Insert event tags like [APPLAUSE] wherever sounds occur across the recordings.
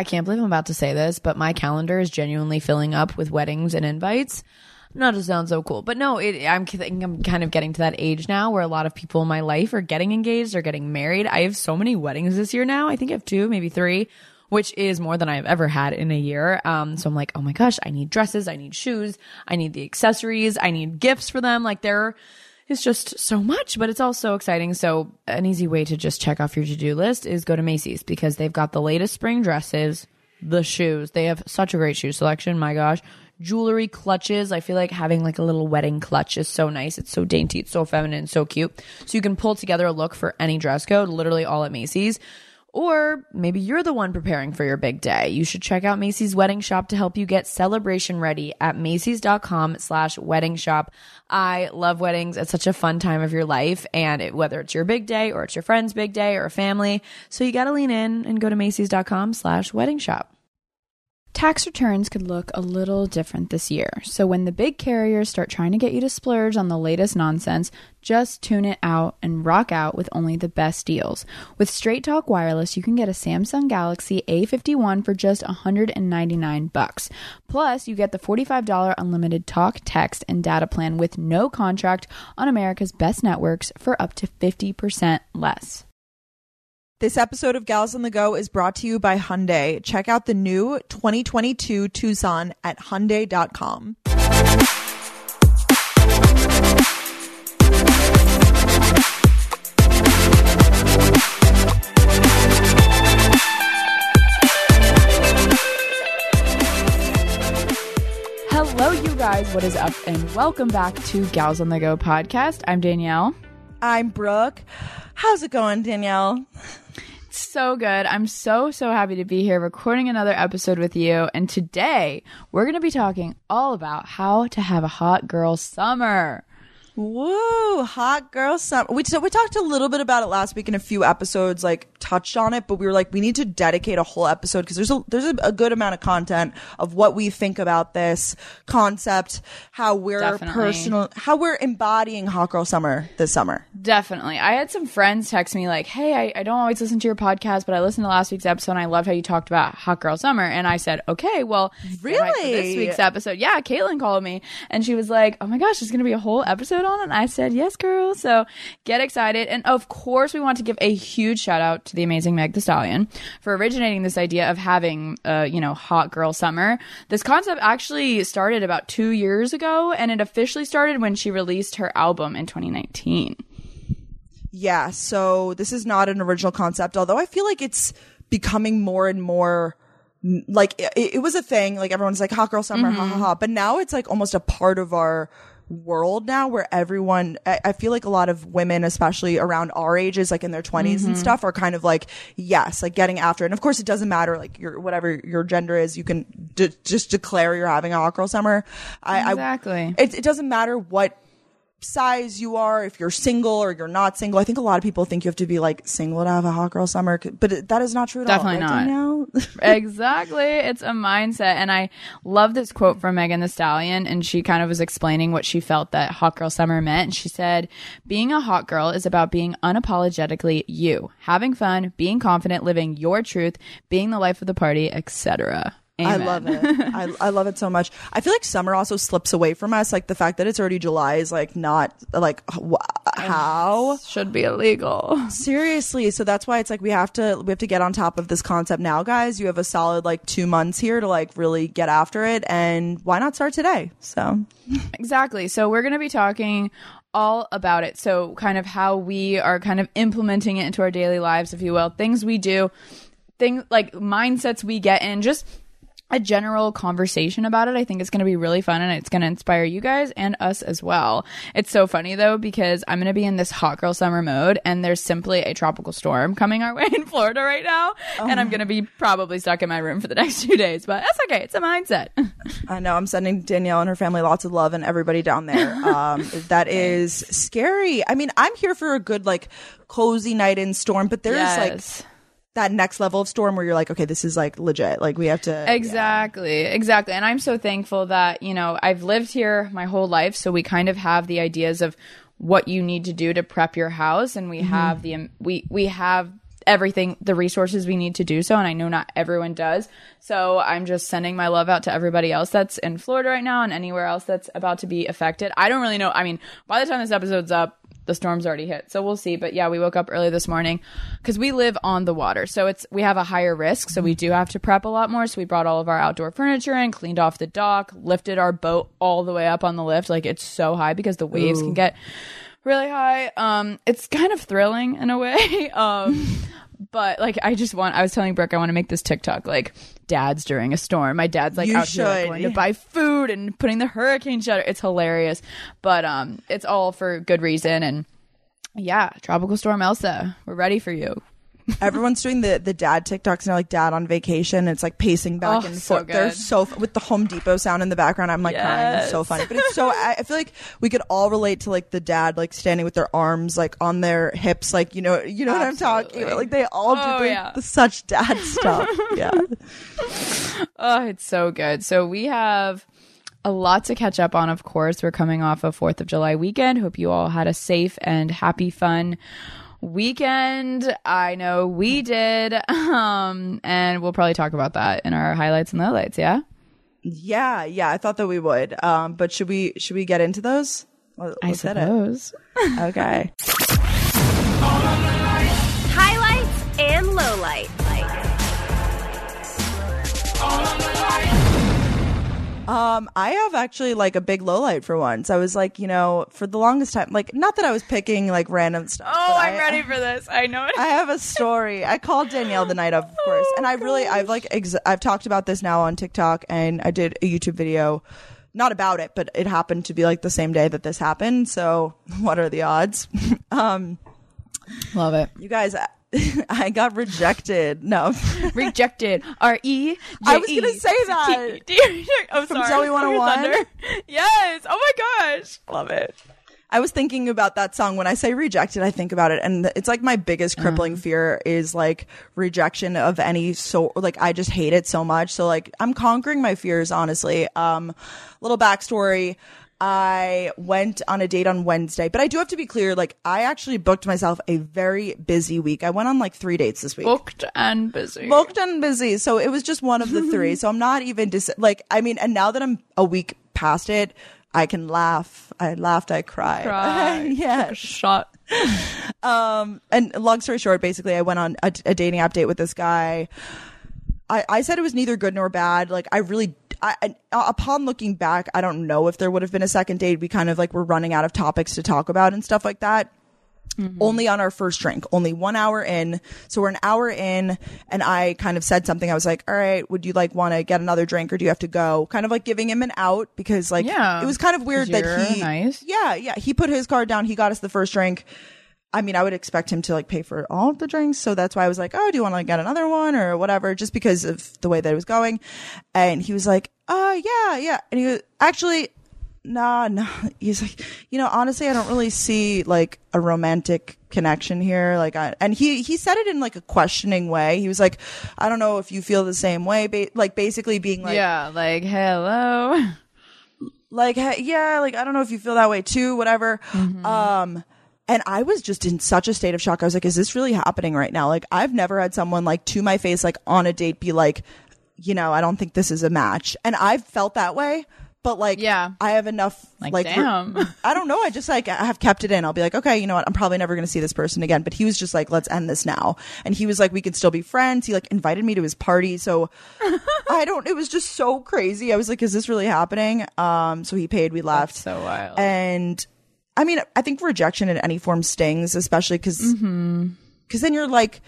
I can't believe I'm about to say this, but my calendar is genuinely filling up with weddings and invites. Not to sound so cool, but no, it, I'm, I'm kind of getting to that age now where a lot of people in my life are getting engaged or getting married. I have so many weddings this year now. I think I have two, maybe three, which is more than I've ever had in a year. Um, so I'm like, oh my gosh, I need dresses, I need shoes, I need the accessories, I need gifts for them. Like there is just so much, but it's all so exciting. So an easy way to just check off your to-do list is go to Macy's because they've got the latest spring dresses, the shoes. They have such a great shoe selection. My gosh. Jewelry, clutches. I feel like having like a little wedding clutch is so nice. It's so dainty. It's so feminine, so cute. So you can pull together a look for any dress code, literally all at Macy's. Or maybe you're the one preparing for your big day. You should check out Macy's Wedding Shop to help you get celebration ready at Macy's.com slash wedding shop. I love weddings. It's such a fun time of your life. And it, whether it's your big day or it's your friend's big day or a family. So you got to lean in and go to Macy's.com slash wedding shop. Tax returns could look a little different this year. So when the big carriers start trying to get you to splurge on the latest nonsense, just tune it out and rock out with only the best deals. With Straight Talk Wireless, you can get a Samsung Galaxy A51 for just 199 bucks. Plus, you get the $45 unlimited talk, text, and data plan with no contract on America's best networks for up to 50% less. This episode of Gals on the Go is brought to you by Hyundai. Check out the new 2022 Tucson at Hyundai.com. Hello, you guys. What is up? And welcome back to Gals on the Go podcast. I'm Danielle. I'm Brooke. How's it going, Danielle? so good. I'm so, so happy to be here recording another episode with you. And today we're going to be talking all about how to have a hot girl summer. Woo, hot girl summer. We, so we talked a little bit about it last week in a few episodes, like touched on it, but we were like, we need to dedicate a whole episode because there's a, there's a, a, good amount of content of what we think about this concept, how we're Definitely. personal, how we're embodying hot girl summer this summer. Definitely. I had some friends text me like, Hey, I, I don't always listen to your podcast, but I listened to last week's episode and I loved how you talked about hot girl summer. And I said, okay, well, really this week's episode. Yeah. Caitlin called me and she was like, Oh my gosh, it's going to be a whole episode on. And I said, yes, girl. So get excited. And of course, we want to give a huge shout out to the amazing Meg Thee Stallion for originating this idea of having a, you know, hot girl summer. This concept actually started about two years ago and it officially started when she released her album in 2019. Yeah. So this is not an original concept, although I feel like it's becoming more and more like it, it was a thing. Like everyone's like hot girl summer, mm-hmm. ha ha ha. But now it's like almost a part of our world now where everyone I, I, feel like a lot of women especially around our ages like in their 20s mm-hmm. and stuff are kind of like yes like getting after it. And of course it doesn't matter like your whatever your gender is you can d- just declare you're having a hot girl summer. I, exactly. I, it, it doesn't matter what size you are, if you're single or you're not single. I think a lot of people think you have to be like single to have a hot girl summer, but that is not true at Definitely all. Definitely not. [LAUGHS] [LAUGHS] exactly. It's a mindset. And I love this quote from Megan Thee Stallion. And she kind of was explaining what she felt that hot girl summer meant. And she said, being a hot girl is about being unapologetically you, having fun, being confident, living your truth, being the life of the party, etc. Amen. I love it. I, I love it so much. I feel like summer also slips away from us. Like the fact that it's already July is like not like wh- how should be illegal. Seriously. So that's why it's like we have to we have to get on top of this concept now, guys. You have a solid like two months here to like really get after it, and why not start today? So exactly. So we're gonna be talking all about it. So kind of how we are kind of implementing it into our daily lives, if you will, things we do, things like mindsets we get in, just a general conversation about it. I think it's going to be really fun and it's going to inspire you guys and us as well. It's so funny though because I'm going to be in this hot girl summer mode and there's simply a tropical storm coming our [LAUGHS] way in Florida right now oh. and I'm going to be probably stuck in my room for the [LAUGHS] next two days, but that's okay. It's a mindset. [LAUGHS] I know. I'm sending Danielle and her family lots of love and everybody down there. Um, that is scary. I mean, I'm here for a good like cozy night in storm, but there's yes. like that next level of storm where you're like, okay, this is like legit. Like we have to Exactly. Yeah. Exactly. And I'm so thankful that, you know, I've lived here my whole life, so we kind of have the ideas of what you need to do to prep your house and we mm-hmm. have the we we have everything the resources we need to do so and I know not everyone does. So I'm just sending my love out to everybody else that's in Florida right now and anywhere else that's about to be affected. I don't really know. I mean, by the time this episode's up, the storm's already hit. So we'll see. But yeah, we woke up early this morning because we live on the water. So it's we have a higher risk. So we do have to prep a lot more. So we brought all of our outdoor furniture in, cleaned off the dock, lifted our boat all the way up on the lift. Like it's so high because the waves can get really high. Um, it's kind of thrilling in a way. [LAUGHS] um, but like I just want. I was telling Brooke I want to make this TikTok like dads during a storm. My dad's like You out here like, should. going to buy food and putting the hurricane shutter. It's hilarious, but um, it's all for good reason and. Yeah, tropical storm Elsa. We're ready for you. Everyone's doing the the dad TikToks now, like dad on vacation. It's like pacing back Oh, and so forth. They're so f- with the Home Depot sound in the background. I'm like crying. It's so funny, but it's so. I, I feel like we could all relate to like the dad, like standing with their arms like on their hips, like you know, you know what I'm talking about. Like they all oh, do Oh, yeah. the such dad [LAUGHS] stuff. yeah. Oh, it's so good. So we have a lot to catch up on, of course. We're coming off a 4th of July weekend. Hope you all had a safe and happy, fun weekend. I know we did. [LAUGHS] Um, and we'll probably talk about that in our highlights and lowlights. Yeah. Yeah, yeah. I thought that we would. Um, but should we should we get into those? Let- I let's hit it. suppose. Okay. [LAUGHS] Highlights and lowlights. Um, I have actually like a big low light for once. I was like, you know, for the longest time, like not that I was picking like random stuff. Oh, I'm I- ready for this. I know it. I [LAUGHS] have a story. I called Danielle the night of, of course, and I really, I've like, ex- I've talked about this now on TikTok, and I did a YouTube video, not about it, but it happened to be like the same day that this happened. So, [LAUGHS] what are the odds? [LAUGHS] um, Love it. you guys, [LAUGHS] I got rejected. No, [LAUGHS] Rejected. R E. I was gonna say that. [LAUGHS] I'm From sorry. Zoey 101? Yes. Oh my gosh. Love it. I was thinking about that song when I say rejected. I think about it, and it's like my biggest crippling fear is like rejection of any so. Like I just hate it so much. So like I'm conquering my fears. Honestly, um, little backstory. I went on a date on Wednesday, but I do have to be clear. Like I actually booked myself a very busy week. I went on like three dates this week Booked and busy. booked and busy. So it was just one of the three. So I'm not even dis- like I mean, and now that I'm a week past it, I can laugh. I laughed. I cried. Cried. [LAUGHS] yeah. Shot. Um. And long story short, basically, I went on a, a dating app date with this guy. I, I said it was neither good nor bad. Like I really, I, I, upon looking back, I don't know if there would have been a second date. We kind of like were running out of topics to talk about and stuff like that. Mm-hmm. Only on our first drink, only one hour in. So we're an hour in, and I kind of said something. I was like, "All right, would you like want to get another drink, or do you have to go?" Kind of like giving him an out because like Yeah. it was kind of weird that he nice. yeah yeah he put his card down. He got us the first drink. I mean, I would expect him to like pay for all of the drinks. So that's why I was like, oh, do you want to like, get another one or whatever? Just because of the way that it was going. And he was like, uh, yeah, yeah. And he was actually, nah, nah. [LAUGHS] He's like, you know, honestly, I don't really see like a romantic connection here. Like, I, and he, he said it in like a questioning way. He was like, I don't know if you feel the same way. Ba- like basically being like, yeah. Like hello. like yeah like i don't know if you feel that way too whatever um and i was just in such a state of shock. I was like is this really happening right now? Like i've never had someone like to my face like on a date be like you know i don't think this is a match. And i've felt that way but like Yeah. i have enough Like, like, re- damn. [LAUGHS] i don't know. I just like i have kept it in. I'll be like okay you know what? I'm probably never going to see this person again. But he was just like let's end this now. And he was like we can still be friends. He like invited me to his party. So [LAUGHS] i don't it was just so crazy. I was like is this really happening? Um so he paid. We left. so wild. and i mean i think rejection in any form stings especially because because then you're like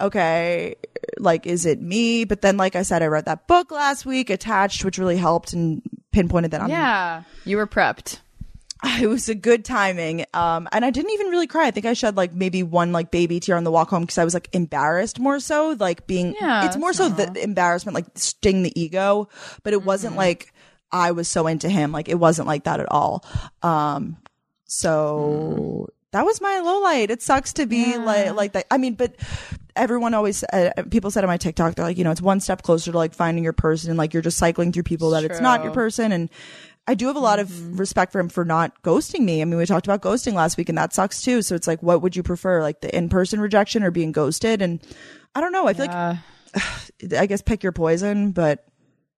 okay like is it me? But then like i said i read that book last week attached which really helped and pinpointed that i'm yeah. You were prepped. [SIGHS] it was a good timing. Um and i didn't even really cry. I think i shed like maybe one like baby tear on the walk home because i was like embarrassed more so like being Yeah, it's more so the embarrassment like sting the ego but it wasn't Mm-hmm. like i was so into him. Like it wasn't like that at all. Um so Mm. that was my low light it sucks to be like like that i mean but everyone always uh, people said on my tiktok they're like you know it's one step closer to like finding your person and like you're just cycling through people that it's not your person and I do have a lot Mm-hmm. of respect for him for not ghosting me. I mean, we talked about ghosting last week and that sucks too. So it's like, what would you prefer? Like the in-person rejection or being ghosted? And I don't know. I feel Uh, like, [SIGHS] I guess pick your poison, but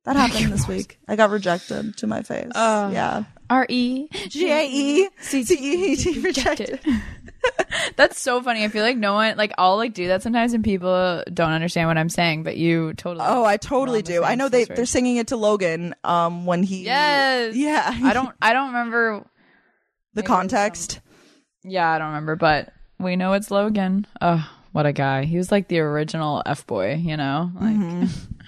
that happened this [LAUGHS] week. I got rejected to my face. Uh, yeah. R E G A E C T E T rejected. [LAUGHS] That's so funny. I feel like no one like I'll like do that sometimes and people don't understand what I'm saying, but you totally Oh, I totally do. I know they they're singing it to Logan um when he Yes. Yeah. I don't I don't remember [LAUGHS] the context. Yeah, I don't remember, but we know it's Logan. Oh, what a guy. He was like the original F boy, you know? Like Mm-hmm. [LAUGHS]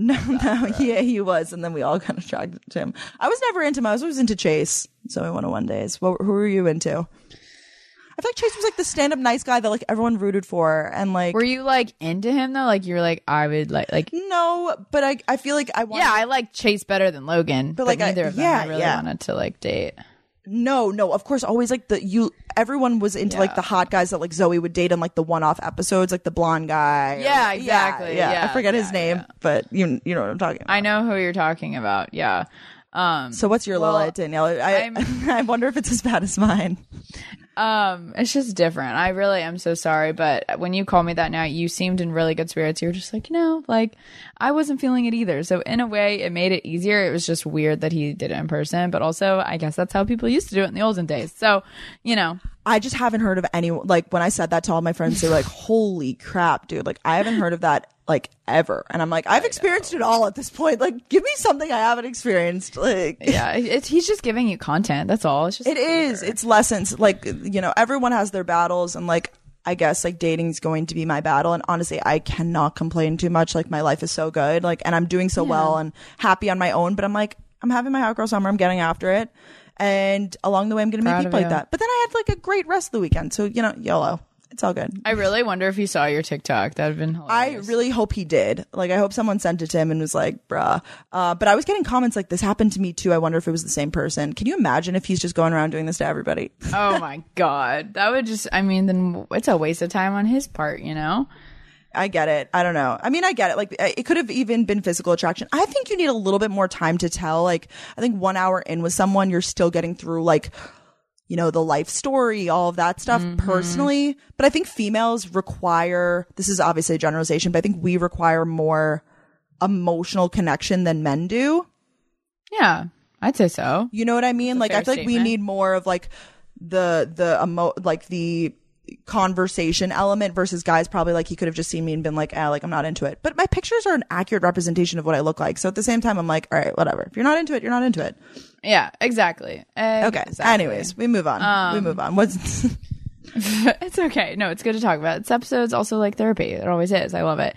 No, [LAUGHS] no, yeah, he was, and then we all kind of attracted to him. I was never into him. I was always into Chase. Zoey 101 days. What, who were you into? I feel like Chase was like the stand-up nice guy that like everyone rooted for, and like Were you like into him though? Like you're like I would like like no, but I I feel like I wanted, Yeah, I like Chase better than Logan, but, like, I- neither of them yeah, I really yeah. wanted to like date. No no of course always like the you everyone was into like the hot guys that like Zoey would date in like the one-off episodes like the blonde guy. or- Yeah, exactly. Yeah, I Yeah, forget his name, yeah. but you you know what I'm talking about. I know who you're talking about. Yeah. Um so what's your Well, Lola Danielle? I [LAUGHS] I wonder if it's as bad as mine. [LAUGHS] Um, it's just different. I really am so sorry, but when you called me that night, you seemed in really good spirits. You were just like, you know, like I wasn't feeling it either. So in a way, it made it easier. It was just weird that he did it in person, but also I guess that's how people used to do it in the olden days. So, you know, I just haven't heard of anyone like when I said that to all my friends, they were like, [LAUGHS] "Holy crap, dude!" Like I haven't heard of that like ever, and I'm like, I've experienced it all at this point. Like, give me something I haven't experienced. Like, yeah, he's just giving you content. That's all. It's just it is. It's lessons. Like, you know, everyone has their battles, and like, I guess like dating is going to be my battle. And honestly, I cannot complain too much. Like, my life is so good. Like, and I'm doing so well and happy on my own. But I'm like, I'm having my hot girl summer. I'm getting after it. And along the way, I'm going to meet people like that. But then I had like a great rest of the weekend. So, you know, YOLO. It's all good. I really wonder if he saw your TikTok. That would have been I really hope he did. Like, I hope someone sent it to him and was like, bruh. Uh, but I was getting comments like, this happened to me too. I wonder if it was the same person. Can you imagine if he's just going around doing this to everybody? [LAUGHS] oh my god, that would just. I mean, then it's a waste of time on his part. You know. I get it. I don't know. I mean, I get it. Like, it could have even been physical attraction. I think you need a little bit more time to tell. Like, I think one hour in with someone, you're still getting through, like, you know, the life story, all of that stuff mm-hmm. personally. But I think females require, this is obviously a generalization, but I think we require more emotional connection than men do. Yeah, I'd say so. You know what I mean? Like I feel like we need more of like the the emo like the conversation element versus guys probably like he could have just seen me and been like, ah, like I'm not into it. But my pictures are an accurate representation of what I look like. So at the same time, I'm like, all right, whatever. If you're not into it, you're not into it. Yeah, exactly. Okay. Anyways, we move on. we move on. What's [LAUGHS] it's okay. No, it's good to talk about. This episode's also like therapy. It always is. I love it.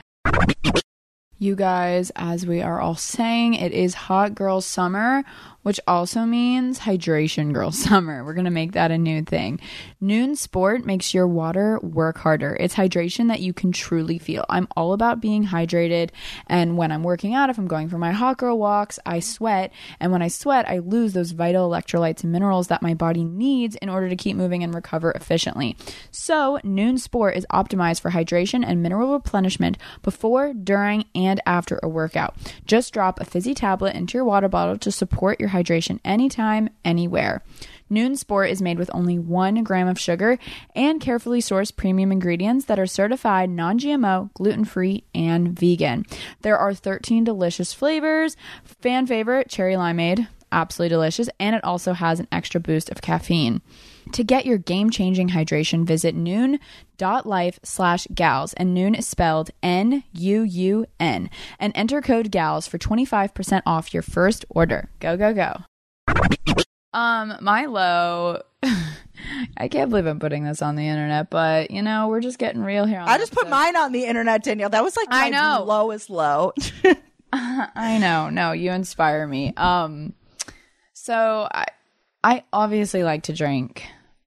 You guys, as we are all saying, it is hot girl summer, which also means hydration girl [LAUGHS] summer. We're going to make that a new thing. Nuun Sport makes your water work harder. It's hydration that you can truly feel. I'm all about being hydrated. And when I'm working out, if I'm going for my hot girl walks, I sweat. And when I sweat, I lose those vital electrolytes and minerals that my body needs in order to keep moving and recover efficiently. So, Nuun Sport is optimized for hydration and mineral replenishment before, during, and after a workout. Just drop a fizzy tablet into your water bottle to support your hydration anytime, anywhere. Nuun Sport is made with only one gram of sugar and carefully sourced premium ingredients that are certified non GMO, gluten free, and vegan. There are 13 delicious flavors. Fan favorite, cherry limeade, absolutely delicious, and it also has an extra boost of caffeine. To get your game-changing hydration, visit nuun.life slash gals, and nuun is spelled N-U-U-N, and enter code GALS for 25% off your first order. Go, go, go. Um, my low... [LAUGHS] I can't believe I'm putting this on the internet, but, you know, we're just getting real here on I just put episode. mine on the internet, Danielle. That was like I know. lowest low. [LAUGHS] [LAUGHS] I know. No, you inspire me. Um so I I obviously like to drink,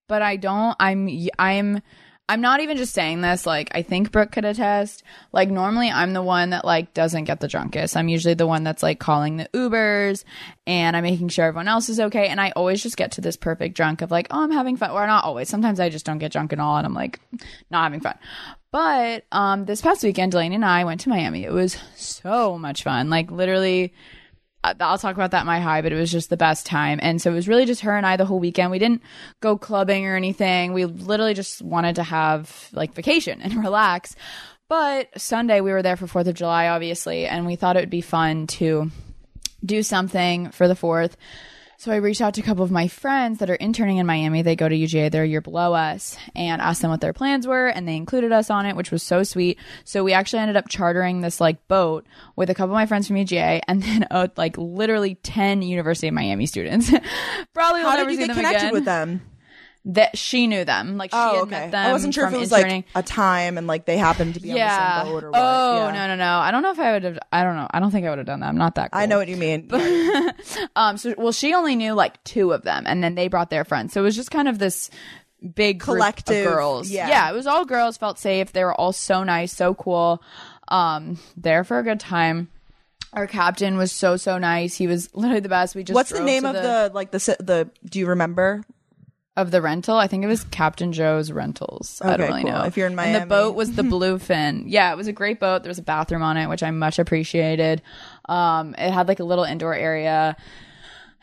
but I don't I'm I'm I'm not even just saying this like I think Brooke could attest. Like normally I'm the one that like doesn't get the drunkest. I'm usually the one that's like calling the Ubers and I'm making sure everyone else is okay and I always just get to this perfect drunk of like, "Oh, I'm having fun." Or not always. Sometimes I just don't get drunk at all and I'm like not having fun. But um this past weekend Delaney and I went to Miami. It was so much fun. Like literally Uh, I'll talk about that in my high, but it was just the best time. And so it was really just her and I the whole weekend. We didn't go clubbing or anything. We literally just wanted to have like vacation and [LAUGHS] relax. But Sunday we were there for 4th of July, obviously, and we thought it would be fun to do something for the 4th. So I reached out to a couple of my friends that are interning in Miami. They go to UGA, they're a year below us, and asked them what their plans were, and they included us on it, which was so sweet. So we actually ended up chartering this like boat with a couple of my friends from UGA, and then uh, like literally ten University of Miami students. [LAUGHS] Probably How did you get connected again. with them? That she knew them, like she Oh, had okay. met them. I wasn't sure if it was interning. like a time and like they happened to be yeah. on the same boat or what. Oh Yeah. no no no! I don't know if I would have. I don't know. I don't think I would have done that. I'm not that. Cool. I know what you mean. [LAUGHS] Um, so well, she only knew like two of them, and then they brought their friends. So it was just kind of this big group Collective, of girls. yeah. yeah, it was all girls. Felt safe. They were all so nice, so cool. Um, there for a good time. Our captain was so so nice. He was literally the best. We just What's the name of the, like the the? Do you remember? Of the rental? I think it was Captain Joe's Rentals. I don't really cool. know. If you're in and Miami. the boat was the [LAUGHS] Bluefin. yeah, it was a great boat. There was a bathroom on it, which I much appreciated. Um, it had like a little indoor area.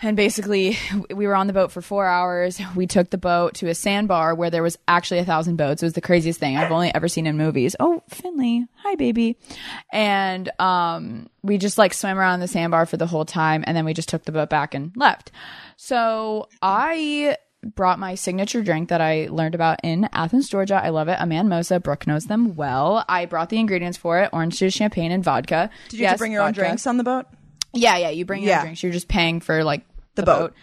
And basically, we were on the boat for four hours. We took the boat to a sandbar where there was actually a thousand boats. It was the craziest thing I've only ever seen in movies. Oh, Finley, hi, baby. And um, we just like swam around the sandbar for the whole time, and then we just took the boat back and left. So I brought my signature drink that I learned about in Athens, Georgia. I love it. A man mosa. Brooke knows them well. I brought the ingredients for it: orange juice, champagne, and vodka. Did you to bring your own drinks on the boat? Yeah, yeah. You bring your Yeah. own drinks. You're just paying for like the, boat. boat.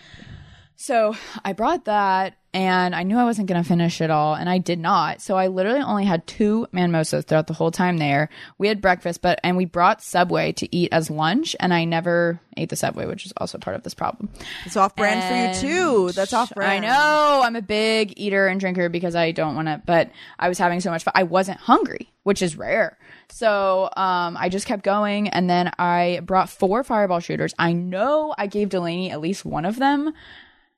So I brought that and I knew I wasn't going to finish it all and I did not. So I literally only had two manmosas throughout the whole time there. We had breakfast, but, and we brought Subway to eat as lunch and I never ate the Subway, which is also part of this problem. It's off brand for you too. That's off brand. I know. I'm a big eater and drinker because I don't want to, but I was having so much fun. I wasn't hungry, which is rare. So um, I just kept going. And then I brought four fireball shooters. I know I gave Delaney at least one of them.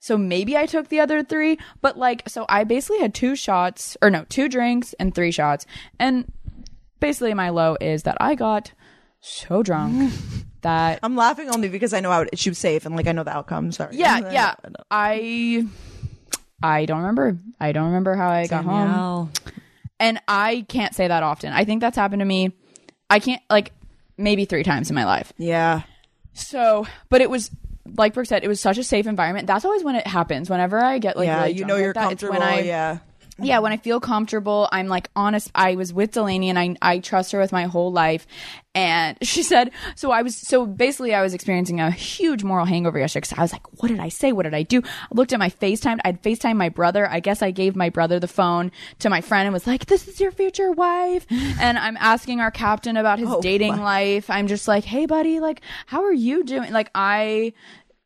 So maybe I took the other three, but like, so I basically had two shots, or no, two drinks and three shots. And basically, my low is that I got so drunk [LAUGHS] that I'm laughing only because I know how she was safe and like I know the outcome. Sorry. yeah, [LAUGHS] yeah. I I don't remember. I don't remember how I got home. And I can't say that often. I think that's happened to me. I can't like maybe 3 times in my life. Yeah. So, but it was like Brooke said, it was such a safe environment. That's always when it happens. Whenever I get like yeah. really You know like you're that, it's comfortable. when I yeah. Yeah, when I feel comfortable, I'm like honest. I was with Delaney and I I trust her with my whole life. And [LAUGHS] she said, so I was so basically I was experiencing a huge moral hangover yesterday because I was like, what did I say? What did I do? I looked at my FaceTime. I'd FaceTime my brother. I guess I gave my brother the phone to my friend and was like, this is your future wife. [LAUGHS] and I'm asking our captain about his Oh, dating life. I'm just like, hey buddy, like how are you doing? Like I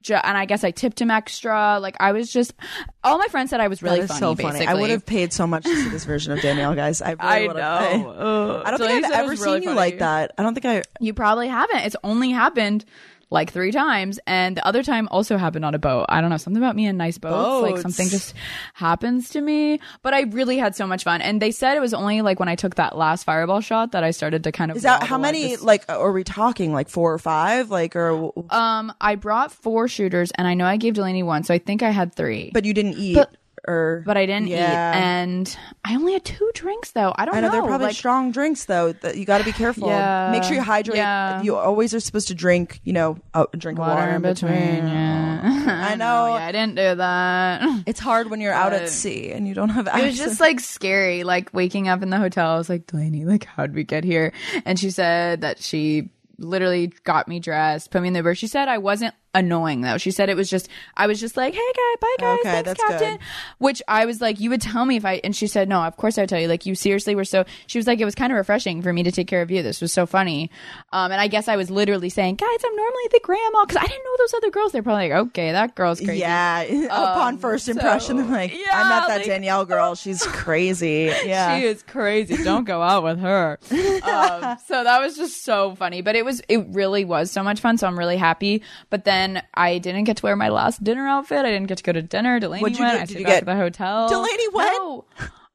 ju- and I guess I tipped him extra. Like I was just, all my friends said I was really funny. so funny. Basically, I would have paid so much to see this version of Danielle, guys. I, really I know. I, I don't Delaney think I've ever seen really you funny. like that. I don't think I. You probably haven't. It's only happened like three times, and the other time also happened on a boat. I don't know something about me and nice boats. Like something just happens to me. But I really had so much fun, and they said it was only like when I took that last fireball shot that I started to kind of. Is that how many? this- Like, are we talking like four or five? Like, or Um, I brought four shooters, and I know I gave Delaney one, so I think I had three. but you didn't eat, But- or but I didn't Yeah. eat, and I only had two drinks though. I don't I know, know. they're probably like, strong drinks though. That you got to be careful. Yeah. Make sure you hydrate. Yeah. You always are supposed to drink. You know, a drink of water in between. Yeah, I [LAUGHS] know. I didn't do that. It's hard when you're out at sea and you don't have It was just like scary, like waking up in the hotel. I was like, Delaney, like, how'd we get here? And she said that she literally got me dressed, put me in the Uber. She said I wasn't annoying though. She said it was just, I was just like, hey guy, bye guys, Okay, thanks captain. good. Which I was like, you would tell me if I, and she said, no, of course I would tell you. Like, you seriously were so, she was like, it was kind of refreshing for me to take care of you. This was so funny. Um, and I guess I was literally saying, guys, I'm normally the grandma because I didn't know those other girls. They're probably like, okay, that girl's crazy. yeah. [LAUGHS] Upon first impression, Um, so- I'm like, I Yeah, met that like- Danielle girl. [LAUGHS] She's crazy. Yeah. She is crazy. Don't go out with her. [LAUGHS] Um, so that was just so funny. But it was, it really was so much fun. So I'm really happy. But then I didn't get to wear my last dinner outfit. I didn't get to go to dinner. Delaney What'd you went. do? I Did stayed you back get- at the hotel. Delaney went? No.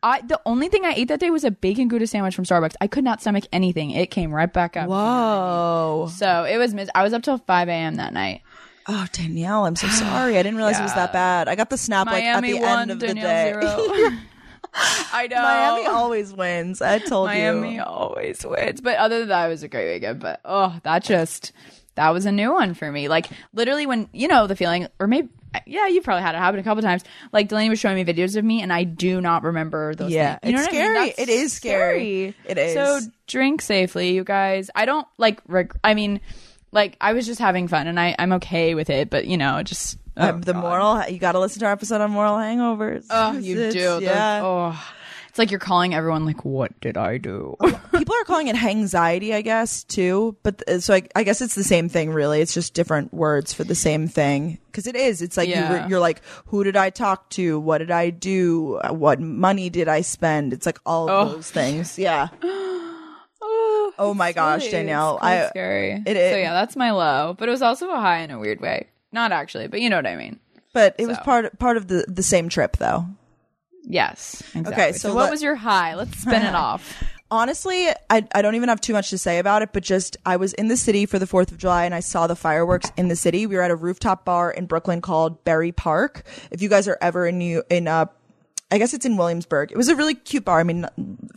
I the only thing I ate that day was a bacon gouda sandwich from Starbucks. I could not stomach anything. It came right back up. Whoa. So it was. Mis- I was up till five a.m. that night. Oh, Danielle, I'm so sorry. I didn't realize it was that [SIGHS] bad. I got the snap like at the won. end of the Danielle day. zero. [LAUGHS] [LAUGHS] I know. Miami always wins. I told you. Miami always wins. But other than that, it was a great weekend. But oh, that just that was a new one for me. Like literally when you know the feeling, or maybe yeah, you probably had it happen a couple times. Like Delaney was showing me videos of me, and I do not remember those. Yeah, things. You know it's what I mean? scary. It is scary. It is. So drink safely, you guys. I don't like. Reg- I mean, like I was just having fun, and I I'm okay with it. But you know, just oh, Um, the God. moral, you got to listen to our episode on moral hangovers. Oh, you It's- do. Those- Yeah. oh, like you're calling everyone like, "What did I do?" [LAUGHS] People are calling it anxiety, I guess, too. But uh, so I, I guess it's the same thing, really. It's just different words for the same thing. Because it is. It's like Yeah. you, re- you're like, who did I talk to? What did I do? Uh, What money did I spend? It's like all of Oh. those things. Yeah. [GASPS] Oh my gosh, Really, Danielle. I scary. it is. So yeah, that's my low, but it was also a high in a weird way. Not actually, but you know what I mean. but it was part part of the the same trip though. Yes. Exactly. Okay, So, so what let- was your high? Let's spin it off. [LAUGHS] Honestly, I, I don't even have too much to say about it, but just I was in the city for the 4th of July and I saw the fireworks in the city. We were at a rooftop bar in Brooklyn called Berry Park. If you guys are ever in New, in, uh, I guess it's in Williamsburg. It was a really cute bar. I mean,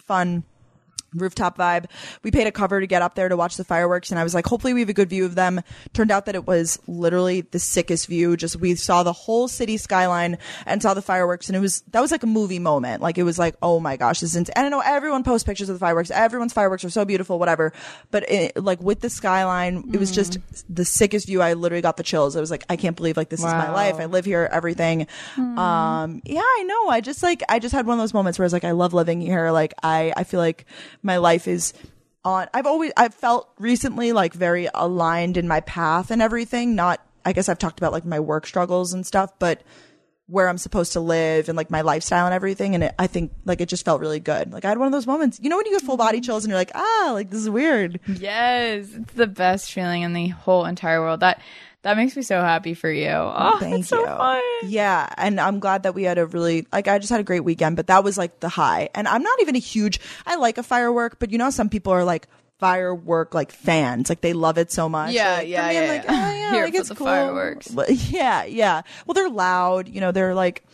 fun rooftop vibe. We paid a cover to get up there to watch the fireworks and I was like, hopefully we have a good view of them. Turned out that it was literally the sickest view. Just we saw the whole city skyline and saw the fireworks and it was, that was like a movie moment. Like it was like, oh my gosh, this is, I know everyone posts pictures of the fireworks. Everyone's fireworks are so beautiful, whatever. But it, like with the skyline, it was just the sickest view. I literally got the chills. I was like, I can't believe like this is my life. I live here, everything. Um, yeah, I know. I just like, I just had one of those moments where I was like, I love living here. Like, I, I feel like my life is on, I've always, I've felt recently like very aligned in my path and everything. Not, I guess I've talked about like my work struggles and stuff, but where I'm supposed to live and like my lifestyle and everything. And it, I think like it just felt really good. Like I had one of those moments, you know, when you get full body chills and you're like, ah, like this is weird. Yes, it's the best feeling in the whole entire world. That that makes me so happy for you. Oh, oh Thank it's so you. fun. Yeah, and I'm glad that we had a really like I just had a great weekend, but that was like the high. And I'm not even a huge I like a firework, but you know some people are like firework like fans, like they love it so much. Yeah, Like, yeah, me, I'm yeah, like, yeah. oh yeah, [LAUGHS] Here like it's the cool. fireworks. [LAUGHS] Yeah, yeah. Well, they're loud. You know, they're like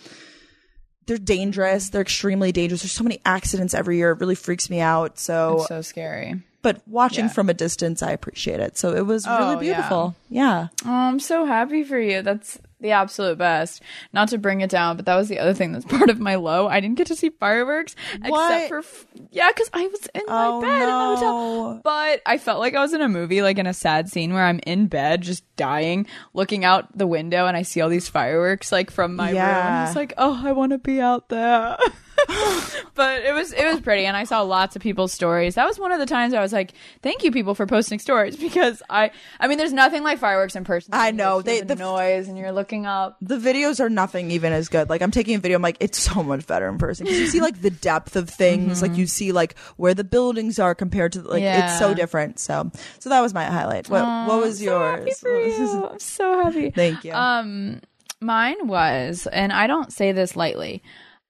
they're dangerous. They're extremely dangerous. There's so many accidents every year. It really freaks me out. So, So scary. But watching Yeah. from a distance, I appreciate it. So it was Oh, really beautiful. Yeah. Oh, I'm so happy for you. That's the absolute best. Not to bring it down, but that was the other thing that's [LAUGHS] part of my low. I didn't get to see fireworks What? except for f- yeah, because I was in Oh, my bed in the hotel. But I felt like I was in a movie, like in a sad scene where I'm in bed, just dying, looking out the window, and I see all these fireworks like from my room. Yeah. And it's like, oh, I want to be out there. [LAUGHS] [LAUGHS] but it was it was pretty, and I saw lots of people's stories. That was one of the times I was like, thank you, people, for posting stories [LAUGHS] because I I mean, there's nothing like fireworks in person. I know. They- the, the- noise, and you're looking up. the videos are nothing even as good. Like I'm taking a video, I'm like, it's so much better in person because you see like the depth of things, like you see like where the buildings are compared to like it's so different. So, so that was my highlight. What what was So happy yours? for you. [LAUGHS] I'm so happy. Thank you. Um, mine was, and I don't say this lightly.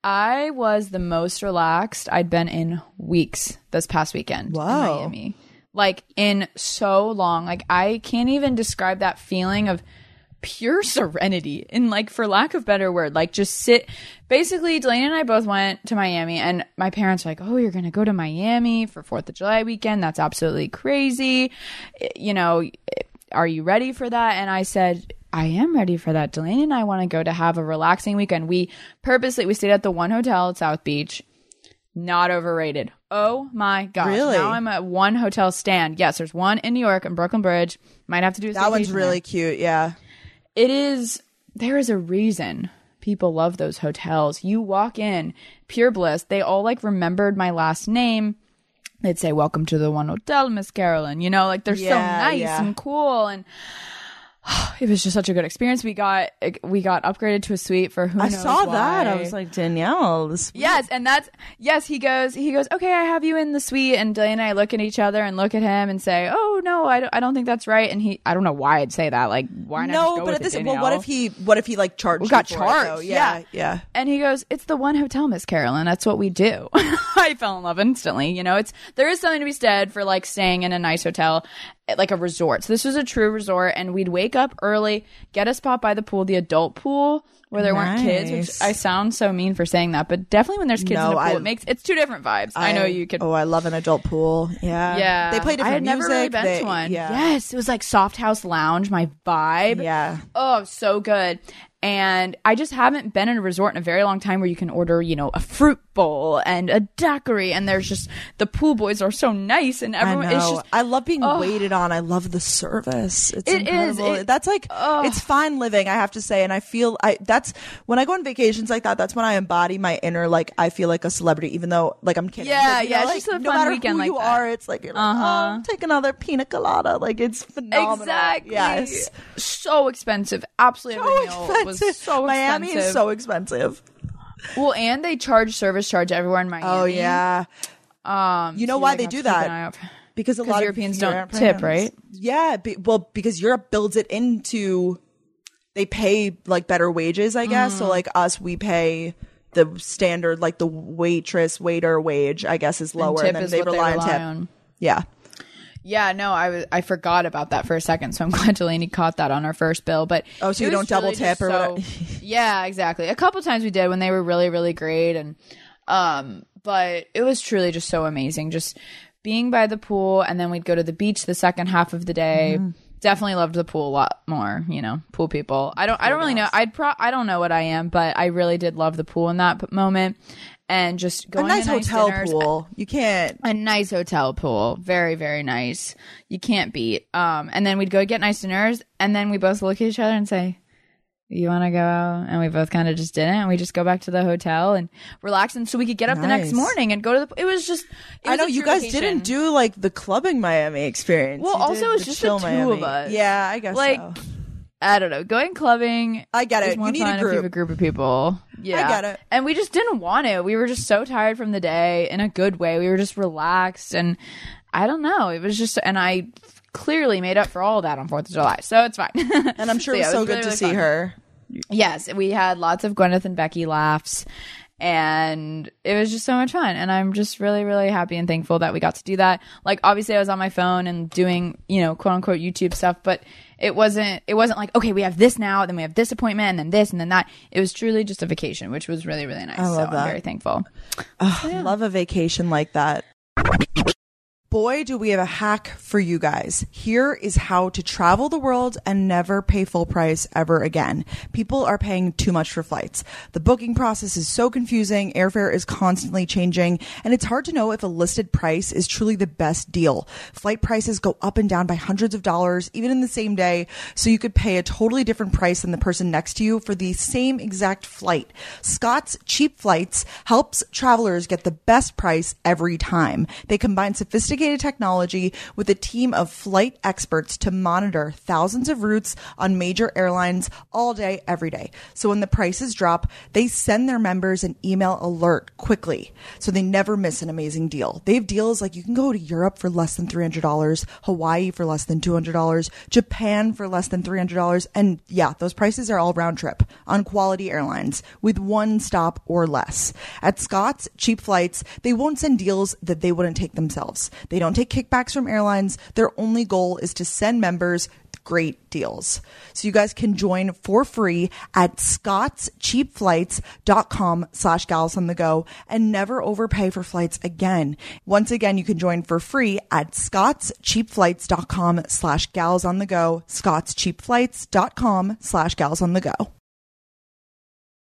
I was the most relaxed I'd been in weeks this past weekend Wow. in Miami. Like in so long. Like I can't even describe that feeling of pure serenity and like for lack of better word like just sit basically delaney and i both went to miami and my parents were like oh you're gonna go to miami for fourth of july weekend that's absolutely crazy you know are you ready for that and i said i am ready for that delaney and i want to go to have a relaxing weekend we purposely we stayed at the one hotel at south beach not overrated. Oh my gosh. Really? Now I'm at one hotel stand. Yes, there's one in New York and Brooklyn Bridge. Might have to do a that one's really there cute. Yeah. it is there is a reason people love those hotels you walk in pure bliss they all like remembered my last name they'd say welcome to the one hotel miss carolyn you know like they're so nice yeah. and cool and [SIGHS] it was just such a good experience. We got we got upgraded to a suite for who I saw that. I was like, Danielle, Yes, and that's yes. He goes. He goes. Okay, I have you in the suite, and Delaney and I look at each other and look at him and say, "Oh no, I don't, I don't think that's right." And he, I don't know why I'd say that. Like, why not? No, go but at it, this, well, what if he, what if he like charged? We got for it, charged, yeah, yeah. yeah. And he goes, "It's the one hotel, Miss Carolyn. That's what we do." [LAUGHS] I fell in love instantly. You know, it's there is something to be said for like staying in a nice hotel, like a resort. So this was a true resort, and we'd wake up early, get a spot by the pool, the adult pool where there weren't kids. Which I sound so mean for saying that, but definitely when there's kids in the pool, I- it makes it's two different vibes. I, know you could. Oh, I love an adult pool. Yeah, Yeah, They play different I had music. never really been they- to one. Yeah, Yes, it was like soft house lounge, my vibe. yeah. Oh, so good. And I just haven't been in a resort in a very long time where you can order, you know, a fruit bowl and a daiquiri, and there's just the pool boys are so nice, and I everyone know. it's just I love being Oh. waited on. I love the service. It's It is. incredible. It- that's like Oh. it's fine living. I have to say, and I feel I. That's when I go on vacations like that. That's when I embody my inner like I feel like a celebrity, even though like I'm kidding. Yeah, yeah, know, it's like, just a no fun matter weekend who like you that. are, it's like like, Uh-huh. oh, take another pina colada. Like it's phenomenal. exactly Yes. so expensive. Absolutely So was so Miami expensive. is so expensive. well, and they charge service charge everywhere in Miami. Oh yeah. um, You know so why like, they do that? an eye out. because a lot Europeans of Europeans don't tip, right? Yeah, be, well, because Europe builds it into they pay like better wages, I guess. Mm. So like us, we pay the standard like the waitress waiter wage, I guess, is lower, tip and then they what they rely on tip. on. Yeah, Yeah, no, I was I forgot about that for a second, so I'm [LAUGHS] glad Delaney caught that on our first bill. But Oh, so you don't double really tip or so- [LAUGHS] yeah, exactly. A couple times we did when they were really really great, and um, but it was truly just so amazing. Just being by the pool, and then we'd go to the beach the second half of the day. Mm-hmm. Definitely loved the pool a lot more. You know, pool people. I don't. I don't really know. I'd pro. I don't know what I am, but I really did love the pool in that p- moment, and just a going nice to nice hotel dinners. pool. You can't. A nice hotel pool, very very nice. You can't beat. Um, and then we'd go get nice dinners, and then we both look at each other and say, "You want to go out?" And we both kind of just didn't, and we just go back to the hotel and relax, and so we could get up the next morning and go to the. It was just. It I know you guys vacation. didn't do like the clubbing Miami experience. Well, You also it's just the two Miami. of us. Yeah, I guess Like, so. I don't know. Going clubbing. I get it. You need a fun if you have group. a group of people. Yeah, I get it. And we just didn't want to. We were just so tired from the day in a good way. We were just relaxed, and I don't know. It was just, and I clearly made up for all that on Fourth of July, so it's fine. [LAUGHS] And I'm sure it was yeah, so was good really, to really see fun. her. Yes, we had lots of Gwyneth and Becky laughs. And it was just so much fun. And I'm just really, really happy and thankful that we got to do that. Like, obviously, I was on my phone and doing, you know, quote unquote YouTube stuff, but it wasn't, it wasn't like, okay, we have this now, then we have this appointment, and then this, and then that. It was truly just a vacation, which was really, really nice. I love so that. I'm very thankful. I love a vacation like that. Boy, do we have a hack for you guys. Here is how to travel the world and never pay full price ever again. People are paying too much for flights. The booking process is so confusing, airfare is constantly changing, and it's hard to know if a listed price is truly the best deal. Flight prices go up and down by hundreds of dollars, even in the same day, so you could pay a totally different price than the person next to you for the same exact flight. Scott's Cheap Flights helps travelers get the best price every time. They combine sophisticated technology with a team of flight experts to monitor thousands of routes on major airlines all day, every day. So when the prices drop, they send their members an email alert quickly so they never miss an amazing deal. They have deals like you can go to Europe for less than $300, Hawaii for less than $200, Japan for less than $300. And yeah, those prices are all round trip on quality airlines with one stop or less. At Scott's Cheap Flights, they won't send deals that they wouldn't take themselves. They don't take kickbacks from airlines. Their only goal is to send members great deals. So you guys can join for free at scottscheapflights.com slash gals on the go and never overpay for flights again. Once again, you can join for free at scottscheapflights.com slash gals on the go, scottscheapflights.com slash gals on the go.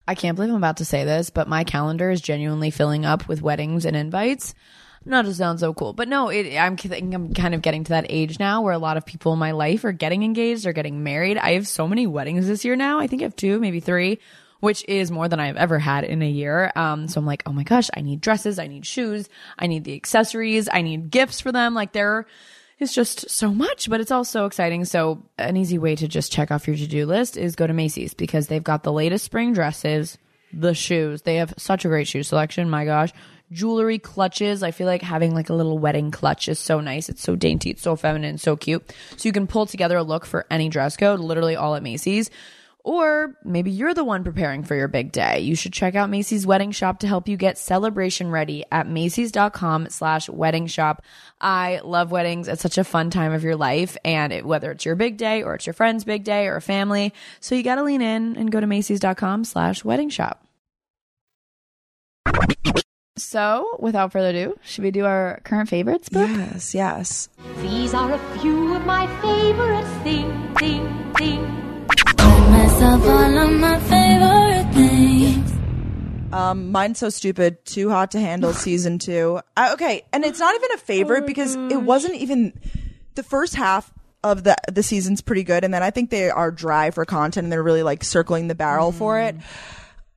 I can't believe I'm about to say this, but my calendar is genuinely filling up with weddings and invites. Not to sound so cool, but no, it, I'm I'm kind of getting to that age now where a lot of people in my life are getting engaged or getting married. I have so many weddings this year now. I think I have two, maybe three, which is more than I've ever had in a year. Um, so I'm like, oh my gosh, I need dresses, I need shoes, I need the accessories, I need gifts for them. Like they're just so much, but it's all so exciting. So an easy way to just check off your to-do list is go to Macy's because they've got the latest spring dresses, the shoes. They have such a great shoe selection. My gosh. Jewelry, clutches. I feel like having like a little wedding clutch is so nice. It's so dainty. It's so feminine, so cute. So you can pull together a look for any dress code, literally all at Macy's. Or maybe you're the one preparing for your big day. You should check out Macy's Wedding Shop to help you get celebration ready at Macy's.com slash wedding shop. I love weddings. It's such a fun time of your life. And it, whether it's your big day or it's your friend's big day or a family. So you got to lean in and go to Macy's.com slash wedding shop. So, without further ado, should we do our current favorites book? Yes, yes. These are a few of my favorite things, things, things. myself all of my favorite things. Um, mine's so stupid. Too hot to handle [LAUGHS] season two. I, okay, and it's not even a favorite because it wasn't even the first half of the the season's pretty good, and then I think they are dry for content and they're really like circling the barrel for it.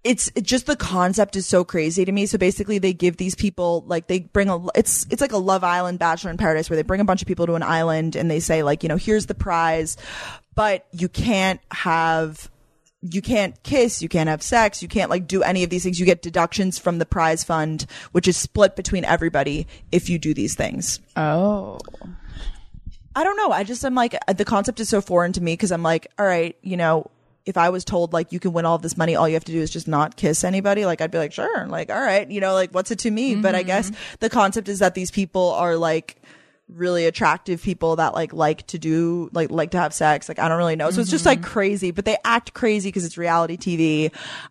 It's it just the concept is so crazy to me. So basically, they give these people like they bring a it's it's like a Love Island Bachelor in Paradise where they bring a bunch of people to an island and they say like you know here's the prize, but you can't have you can't kiss, you can't have sex, you can't like do any of these things. You get deductions from the prize fund, which is split between everybody if you do these things. Oh. I don't know. I just am like the concept is so foreign to me because I'm like, all right, you know, if I was told like you can win all this money, all you have to do is just not kiss anybody, like I'd be like, sure, like all right, you know, like what's it to me? But I mm-hmm. guess the concept is that these people are like really attractive people that like like to do like like to have sex like i don't really know so it's just like crazy but they act crazy because it's reality tv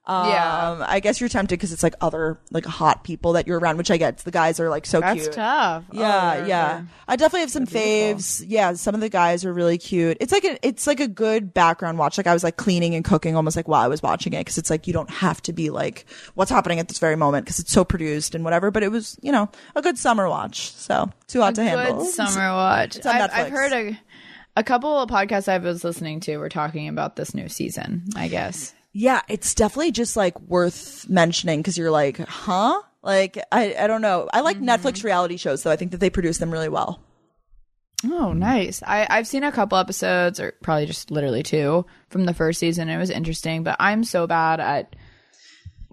um Yeah. i guess you're tempted because it's like other like hot people that you're around which i get the guys are like so That's cute tough. Oh, yeah, they're- yeah. I definitely have some faves. Yeah, some of the guys are really cute. It's like a, it's like a good background watch. Like I was like cleaning and cooking almost like while I was watching it because it's like you don't have to be like what's happening at this very moment because it's so produced and whatever. But it was you know a good summer watch. So too hot to handle. Good summer watch. It's on I've. I've heard a, a couple of podcasts I was listening to were talking about this new season, I guess. Yeah, it's definitely just like worth mentioning because you're like, huh? Like I I don't know. I like Mm-hmm. Netflix reality shows though. I think that they produce them really well. Oh, nice. I, I've seen a couple episodes, or probably just literally two from the first season. It was interesting, but I'm so bad at.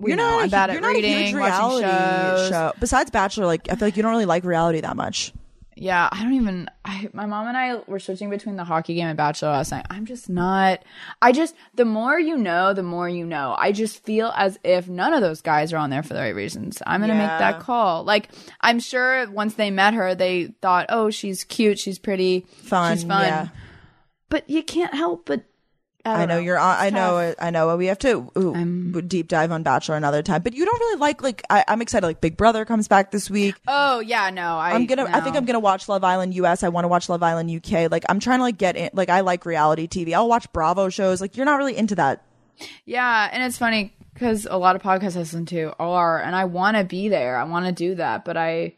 You You're know, not. I'm a, bad you're at not a reading, watching reality shows. show. Besides Bachelor, like I feel like you don't really like reality that much. Yeah, I don't even. I, my mom and I were switching between the hockey game and Bachelor last night. I'm just not. I just the more you know, the more you know. I just feel as if none of those guys are on there for the right reasons. I'm gonna make that call. Like I'm sure once they met her, they thought, oh, she's cute, she's pretty, Fun, she's fun. yeah. But you can't help but. I, I don't know, you're on. I know tough. I know. We have to ooh, deep dive on Bachelor another time. But you don't really like like. I, I'm excited. Like Big Brother comes back this week. Oh yeah, no. I, I'm gonna. I think. I'm gonna watch Love Island US. I want to watch Love Island UK. Like I'm trying to like get in. Like I like reality TV. I'll watch Bravo shows. Like you're not really into that. Yeah, and it's funny because a lot of podcasts I listen to are, and I want to be there. I want to do that, but I,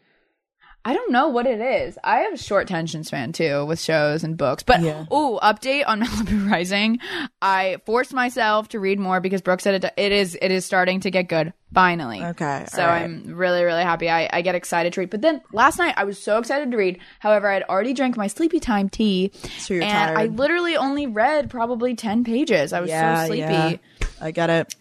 I don't know what it is. I have a short attention span too with shows and books. But Yeah. oh, update on [LAUGHS] Malibu Rising. I forced myself to read more because Brooke said it. It is. It is starting to get good. Finally. Okay, So right. I'm really, really happy. I, I get excited to read. But then last night I was so excited to read. However, I had already drank my sleepy time tea, So you're and I literally only read probably ten pages. I was so sleepy. yeah. I get it.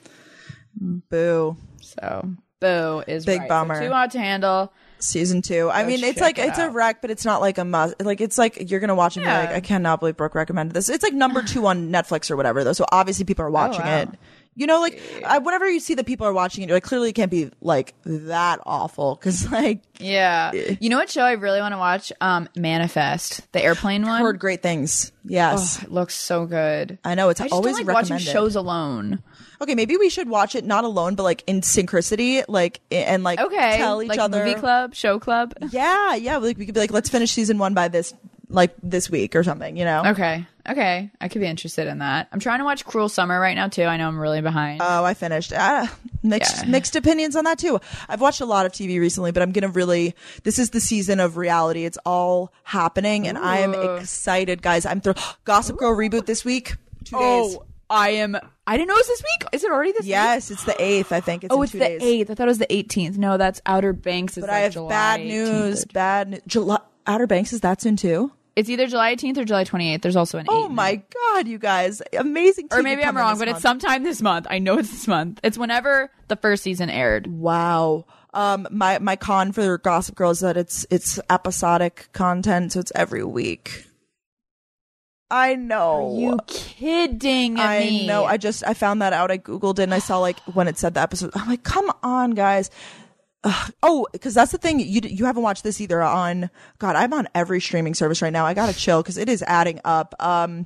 Boo. So boo is Big right. So bummer. too hot to handle. Season two. I mean, it's like it it's a wreck, but it's not like a must. Like it's like you're gonna watch and Yeah. be like, I cannot believe Brooke recommended this. It's like number two on Netflix or whatever, though. So obviously people are watching Oh, wow. it. You know, like I, whenever you see that people are watching it, you're like, clearly it can't be like that awful because like Yeah. You know what show I really want to watch? Um, Manifest, the airplane one. heard great things. Yes, Oh, it looks so good. I know it's I just always like watching shows alone. Okay, maybe we should watch it not alone, but like in synchronicity, like and like Okay. tell each like other. movie club, show club. [LAUGHS] Yeah, yeah. Like we could be like, let's finish season one by this like this week or something. You know. Okay. Okay. I could be interested in that. I'm trying to watch Cruel Summer right now too. I know I'm really behind. Oh, I finished. Uh, mixed Yeah. mixed opinions on that too. I've watched a lot of TV recently, but I'm gonna really. This is the season of reality. It's all happening, and I am excited, guys. I'm through. [GASPS] Gossip Girl reboot this week. Two days. I am. I didn't know it was this week. Is it already this week? Yes, it's the eighth. I think it's. Oh, in it's two the eighth. I thought it was the 18th. No, that's Outer Banks. Is But like I have July bad 18th. news. Bad news. July, Outer Banks is that soon too. It's either July 18th or July 28th. There's also an. Oh my god, you guys, amazing! Or maybe I'm wrong, but it's month. sometime this month. I know it's this month. It's whenever the first season aired. Wow. Um, my my con for Gossip Girl is that it's it's episodic content, so it's every week. I know. You kidding I me? know. I just I found that out. I googled it and I saw like when it said the episode. I'm like, come on, guys. Ugh. Oh, because that's the thing. You you haven't watched this either. On God, I'm on every streaming service right now. I gotta chill because it is adding up. Um,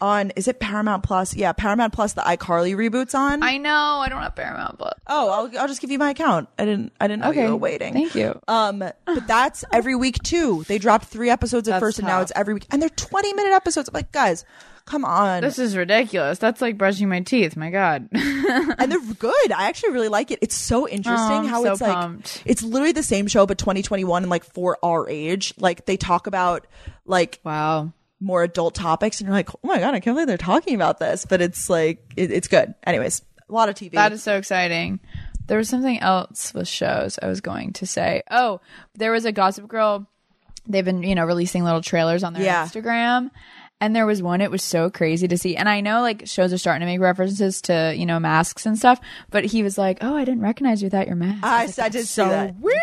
on is it Paramount Plus? Yeah, Paramount Plus. The iCarly reboots on. I know. I don't have Paramount Plus. oh, I'll I'll just give you my account. I didn't I didn't know you were waiting. Thank you. Um, but that's every week too. They dropped three episodes at That's first, and now it's every week, and they're 20 minute episodes. I'm like, guys, come on. This is ridiculous. That's like brushing my teeth. My God. and they're good. I actually really like it. It's so oh, interesting Oh, how so it's like it's literally the same show but 2021 and like for our age. Like they talk about like wow. more adult topics and you're like, "Oh my god, I can't believe they're talking about this." But it's like it, it's good. Anyways, a lot of TV. That is so exciting. There was something else with shows I was going to say. Oh, there was a Gossip Girl. They've been, you know, releasing little trailers on their Yeah. Instagram. And there was one, it was so crazy to see. And I know like shows are starting to make references to, you know, masks and stuff, but he was like, Oh, I didn't recognize you without your mask. I, was like, I did "That's so that. weird.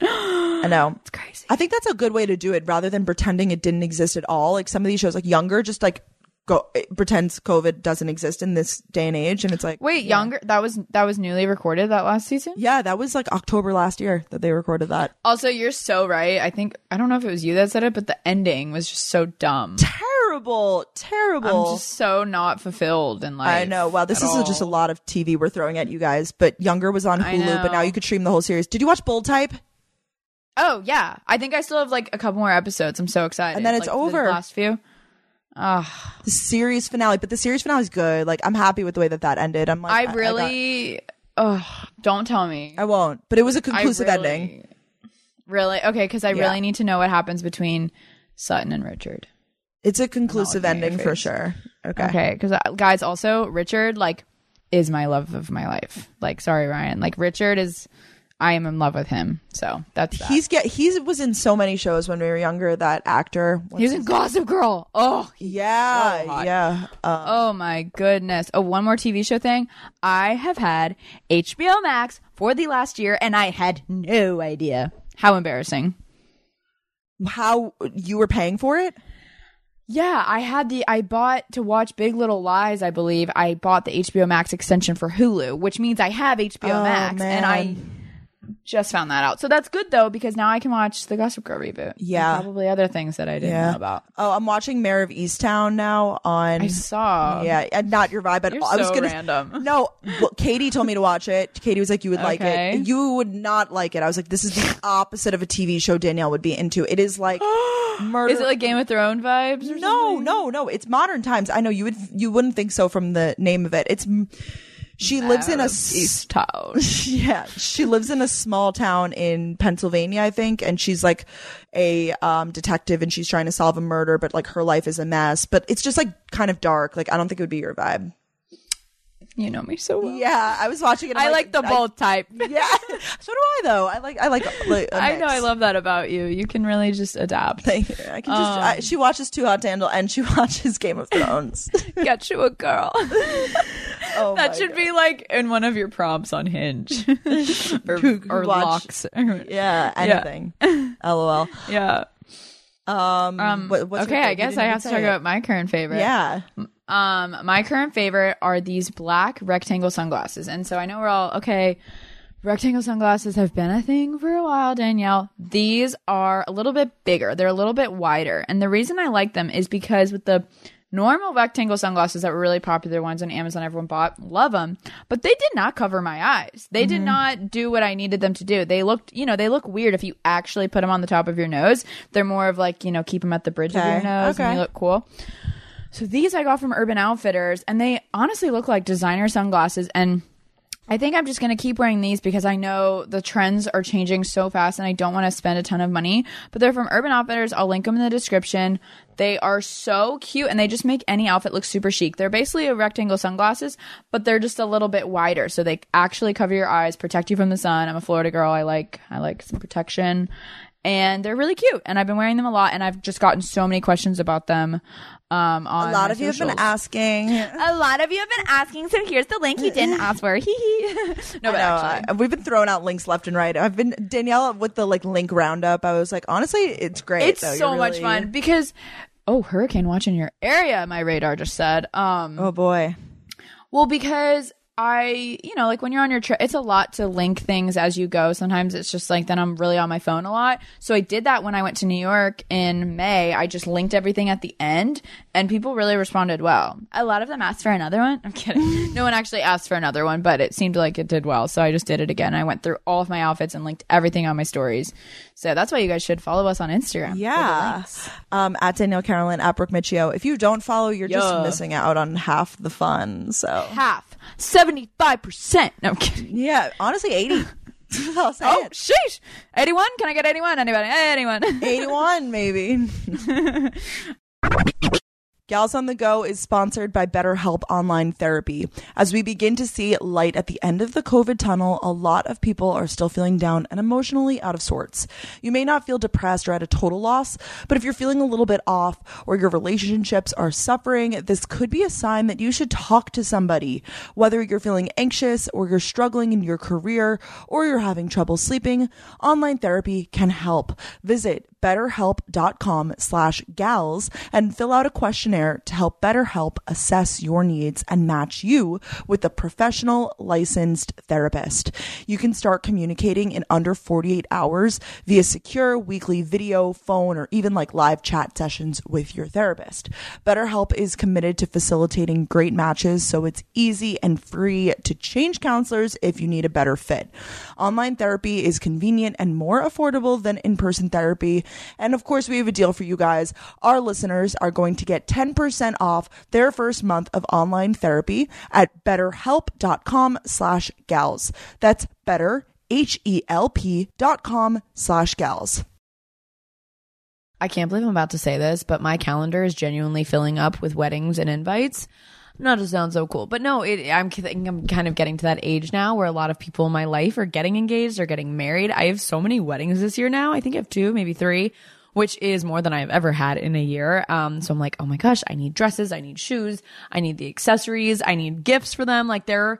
[GASPS] I know. It's crazy. I think that's a good way to do it rather than pretending it didn't exist at all. Like some of these shows like Younger just like go it pretends COVID doesn't exist in this day and age and it's like Wait, younger that was that was newly recorded that last season? Yeah, that was like October last year that they recorded that. Also, you're so right. I think I don't know if it was you that said it, but the ending was just so dumb. Terrible, terrible. I'm just so not fulfilled in life. I know. Well, this is just a lot of TV we're throwing at you guys. But Younger was on Hulu, but now you could stream the whole series. Did you watch Bold Type? Oh yeah, I think I still have like a couple more episodes. I'm so excited. And then it's Like, the over. last few. Ah, The series finale, but the series finale is good. Like I'm happy with the way that that ended. I'm like, I really. Oh, don't tell me. I, won't. But it was a conclusive really- ending. Really? Okay, because I Yeah. really need to know what happens between Sutton and Richard. It's a conclusive looking at your ending for sure. Okay. Okay, because guys, also Richard like is my love of my life. Like, sorry, Ryan. Like Richard is, I am in love with him. So that's that. He's get he was in so many shows when we were younger. That actor. he was in Gossip Girl. Oh, Yeah, so yeah. Um, Oh my goodness. Oh, one more TV show thing. I have had HBO Max for the last year and I had no idea. How embarrassing. how you were paying for it? Yeah, I had the I bought to watch Big Little Lies, I believe. I bought the HBO Max extension for Hulu, which means I have HBO Oh, Max and I man. Just found that out. So that's good though because now I can watch the Gossip Girl reboot. Yeah. And probably other things that I didn't Yeah. know about. Oh, I'm watching Mare of Easttown now on. I saw. Yeah, and not your vibe, but You're I was so gonna. random. [LAUGHS] No, well, Katie told me to watch it. Katie was like, "You would like Okay. it. You would not like it." I was like, "This is the [LAUGHS] opposite of a TV show Danielle would be into. It is like murder." [GASPS] Is it like Game of Thrones vibes or no, something? no, no. It's modern times. I know you would you wouldn't think so from the name of it. It's she lives in a s- Easttown. [LAUGHS] yeah she lives in a small town in pennsylvania i think and she's like a um, detective and she's trying to solve a murder but like her life is a mess. But it's just like kind of dark. Like i don't think it would be your vibe You know me so well. yeah i was watching it I like the I- bold type. [LAUGHS] yeah so do i though i like i like, like [LAUGHS] I know I love that about you. You can really just adapt. Thank you. I can just. I, she watches Too Hot to Handle and she [LAUGHS] watches Game of Thrones. Get you a girl. oh that should God. be like in one of your prompts on Hinge or, Who- or watch- locks. Yeah, anything. LOL. yeah. Um. Um, what- what's okay, I guess I have to talk it. about my current favorite. Yeah. Um, my current favorite are these black rectangle sunglasses. And so I know we're all okay. Rectangle sunglasses have been a thing for a while, Danielle. These are a little bit bigger. They're a little bit wider. And the reason I like them is because with the normal rectangle sunglasses that were really popular ones on Amazon everyone bought, love them, but they did not cover my eyes. They did not do what I needed them to do. They looked, you know, they look weird if you actually put them on the top of your nose. They're more of like, you know, keep them at the bridge of your Okay, nose and you look cool. So these I got from Urban Outfitters and they honestly look like designer sunglasses and I think I'm just going to keep wearing these because I know the trends are changing so fast and I don't want to spend a ton of money. But they're from Urban Outfitters. I'll link them in the description. They are so cute and they just make any outfit look super chic. They're basically a rectangle sunglasses, but they're just a little bit wider. So they actually cover your eyes, protect you from the sun. I'm a Florida girl. I like, I like some protection. And they're really cute. And I've been wearing them a lot, and I've just gotten so many questions about them. Um, on A lot of you have been asking. [LAUGHS] A lot of you have been asking, so here's the link you didn't ask for. [LAUGHS] Hee hee. [LAUGHS] no, but actually, I- we've been throwing out links left and right. I've been Danielle with the like link roundup. I was like, honestly, it's great. it's though. so You're much fun because oh, hurricane watch in your area. My radar just said. Um, Oh boy. Well, because I, you know, like when you're on your trip, it's a lot to link things as you go. Sometimes it's just like then I'm really on my phone a lot. So I did that when I went to New York in May. I just linked everything at the end and people really responded well. A lot of them asked for another one. [LAUGHS] I'm kidding. no one actually asked for another one, but it seemed like it did well. So I just did it again. I went through all of my outfits and linked everything on my stories. So that's why you guys should follow us on Instagram. Yeah. Um, at Danielle Carolan, at Brooke Miccio. If you don't follow, you're just missing out on half the fun. So Half. 75%. No, I'm kidding. yeah, honestly, 80. [LAUGHS] I'll say Oh, it. sheesh. 81? Can I get 81? Anybody? Anyone? 81 maybe. [LAUGHS] Gals on the Go is sponsored by BetterHelp Online Therapy. As we begin to see light at the end of the COVID tunnel, a lot of people are still feeling down and emotionally out of sorts. You may not feel depressed or at a total loss, but if you're feeling a little bit off or your relationships are suffering, this could be a sign that you should talk to somebody. Whether you're feeling anxious or you're struggling in your career or you're having trouble sleeping, online therapy can help. Visit betterhelp.com slash gals and fill out a questionnaire to help BetterHelp assess your needs and match you with a professional licensed therapist. You can start communicating in under 48 hours via secure weekly video, phone, or even like live chat sessions with your therapist. BetterHelp is committed to facilitating great matches so it's easy and free to change counselors if you need a better fit. Online therapy is convenient and more affordable than in-person therapy. And of course, we have a deal for you guys. Our listeners are going to get 10% off their first month of online therapy at betterhelp.com slash gals. That's better, H-E-L-P com slash gals. I can't believe I'm about to say this, but my calendar is genuinely filling up with weddings and invites. Not to sound so cool, but no, it, I'm I'm kind of getting to that age now where a lot of people in my life are getting engaged or getting married. I have so many weddings this year now. I think I have two, maybe three, which is more than I've ever had in a year. Um, so I'm like, oh my gosh, I need dresses, I need shoes, I need the accessories, I need gifts for them. Like there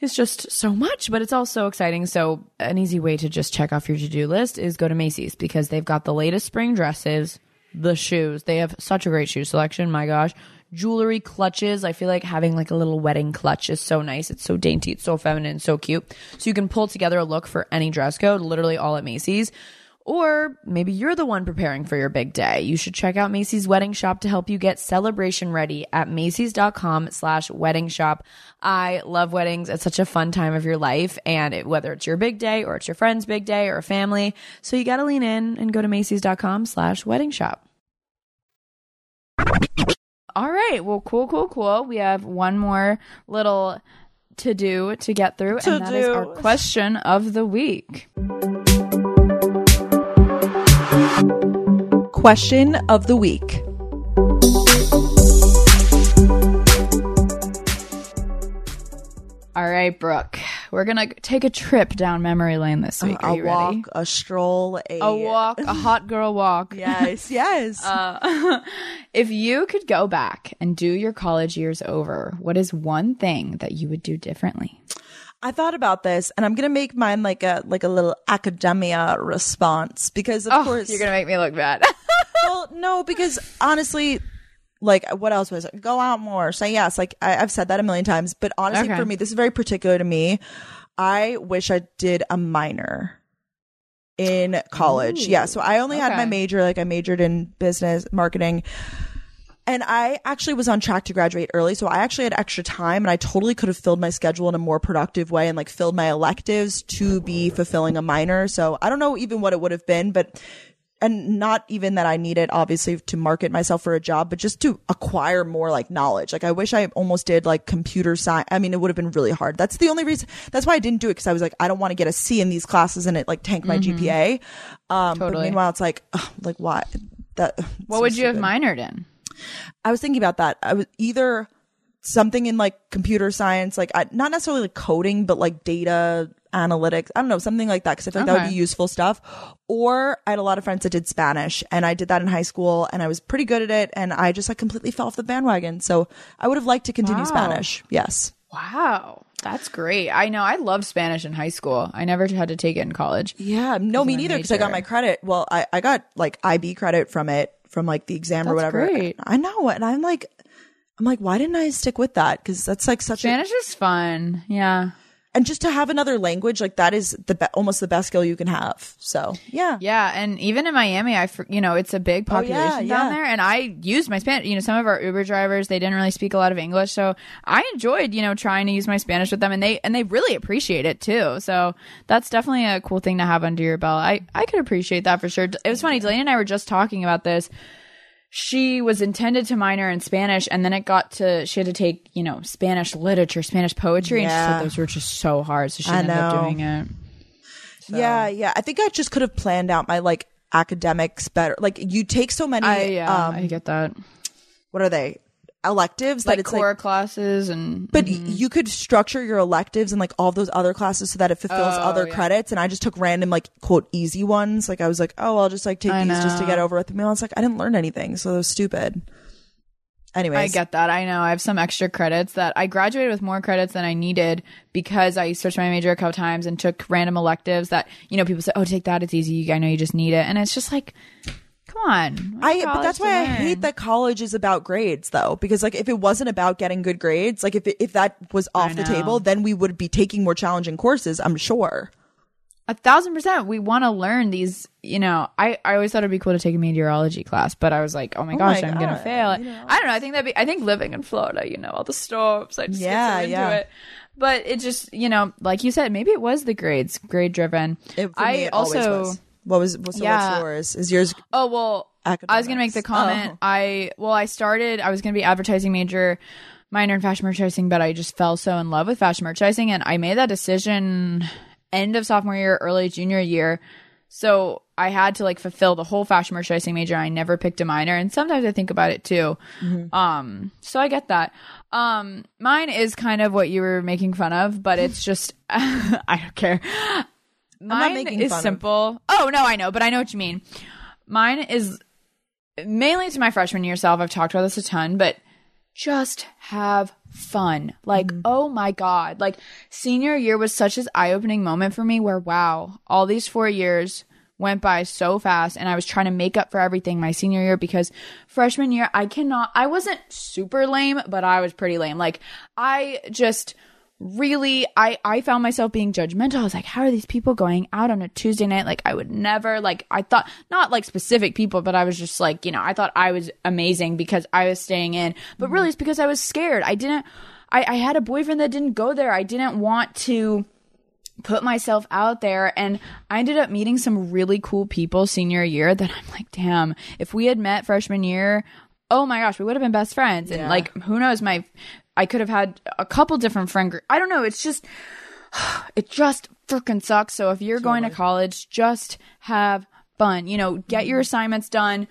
is just so much, but it's all so exciting. So an easy way to just check off your to-do list is go to Macy's because they've got the latest spring dresses, the shoes. They have such a great shoe selection. My gosh. Jewelry, clutches. I feel like having like a little wedding clutch is so nice. It's so dainty. It's so feminine, so cute. So you can pull together a look for any dress code, literally all at Macy's. Or maybe you're the one preparing for your big day. You should check out Macy's Wedding Shop to help you get celebration ready at Macy's.com slash wedding shop. I love weddings. It's such a fun time of your life. And it, whether it's your big day or it's your friend's big day or a family. So you got to lean in and go to Macy's.com slash wedding shop. All right. Well, cool, cool, cool. We have one more little to do to get through, and that is To-do. our question of the week. Question of the week. All right, Brooke. We're gonna take a trip down memory lane this week. Are a you walk, ready? a stroll, a, A walk, a hot girl walk. Yes, [LAUGHS] yes. Uh, [LAUGHS] if you could go back and do your college years over, what is one thing that you would do differently? I thought about this, and I'm gonna make mine like a like a little academia response because of Oh, course you're gonna make me look bad. [LAUGHS] [LAUGHS] well, no, because honestly, like what else was it? Go out more, say yes. Like I, I've said that a million times, but honestly, Okay. for me, this is very particular to me. I wish I did a minor in college. yeah, so I only had my major. Like I majored in business marketing. And I actually was on track to graduate early, so I actually had extra time and I totally could have filled my schedule in a more productive way and like filled my electives to be fulfilling a minor. So I don't know even what it would have been, but and not even that I need it obviously to market myself for a job, but just to acquire more like knowledge. Like I wish I almost did like computer science. I mean, it would have been really hard. That's the only reason. That's why I didn't do it because I was like, I don't want to get a C in these classes and it like tank my GPA. Um, but meanwhile, it's like, ugh, like why? That what would you have minored in? I was thinking about that. I was either something in like computer science, like I, not necessarily like coding, but like data analytics. I don't know, something like that. Cause I feel like that would be useful stuff. Or I had a lot of friends that did Spanish and I did that in high school and I was pretty good at it. And I just like completely fell off the bandwagon. So I would have liked to continue Wow. Spanish. Yes. Wow, that's great. I know I loved Spanish in high school. I never had to take it in college. Yeah. No, me neither. Cause I got my credit. Well, I, I got like IB credit from it from like the exam or whatever. great. I know. And I'm like, I'm like, why didn't I stick with that? Cause that's like such a, Spanish is fun. Yeah. And just to have another language like that is the be- almost the best skill you can have so yeah Yeah, and even in Miami, I you know it's a big Oh, yeah, population down yeah. there, and I used my Spanish. You know, some of our Uber drivers they didn't really speak a lot of English, so I enjoyed you know trying to use my Spanish with them, and they and they really appreciate it too. So that's definitely a cool thing to have under your belt. I I could appreciate that for sure. It was funny. Delaney and I were just talking about this. She was intended to minor in Spanish, and then it got to she had to take you know Spanish literature, Spanish poetry, and she said those were just so hard, so she I ended up doing it. yeah yeah. I think i just could have planned out my like academics better. Like you take so many I yeah, um I get that. what are they electives like that it's core like classes and but mm-hmm. you could structure your electives and like all those other classes so that it fulfills Oh, other yeah. credits and i just took random like quote easy ones like i was like oh i'll just like take I these just to get over with me i was like i didn't learn anything so it was stupid anyways I get that. I know. I have some extra credits that I graduated with more credits than I needed because I switched my major a couple times and took random electives that, you know, people say, oh, take that. It's easy. I know you just need it. And it's just like, come on. I but that's why I hate that college is about grades though because like if it wasn't about getting good grades like if it, if that was off the table then we would be taking more challenging courses I'm sure. A thousand percent. We want to learn these, you know, I, I always thought it'd be cool to take a meteorology class, but I was like, oh my oh gosh, my I'm going to fail. you know. I don't know. I think that'd be, I think living in Florida, you know, all the storms, I just Yeah, get so into yeah. it. But it just, you know, like you said, maybe it was the grades, grade driven. I also. What was so Yeah. what's yours? Is yours Oh well, I was gonna make the comment. Oh. I well, I started. I was gonna be advertising major, minor in fashion merchandising, but I just fell so in love with fashion merchandising, and I made that decision end of sophomore year, early junior year. So I had to like fulfill the whole fashion merchandising major. I never picked a minor, and sometimes I think about it too. Um, so I get that. Um, mine is kind of what you were making fun of, but it's just [LAUGHS] I don't care. Mine making is fun of- simple. Oh no, I know, but I know what you mean. Mine is mainly to my freshman year self. I've talked about this a ton, but just have fun. Like, mm-hmm. oh my God. Like, senior year was such an eye opening moment for me where, wow, all these four years went by so fast and I was trying to make up for everything my senior year because freshman year, I cannot, I wasn't super lame, but I was pretty lame. Like, I just really I I found myself being judgmental. I was like, how are these people going out on a Tuesday night? Like I would never like I thought not like specific people, but I was just like, you know, I thought I was amazing because I was staying in. But mm-hmm. really it's because I was scared. I didn't I, I had a boyfriend that didn't go there. I didn't want to put myself out there and I ended up meeting some really cool people senior year that I'm like, damn, if we had met freshman year, oh my gosh, we would have been best friends. And like, who knows, my, I could have had a couple different friend groups. I don't know. It's just, [SIGHS] it just freaking sucks. So if you're going to college, just have fun. You know, get your assignments done.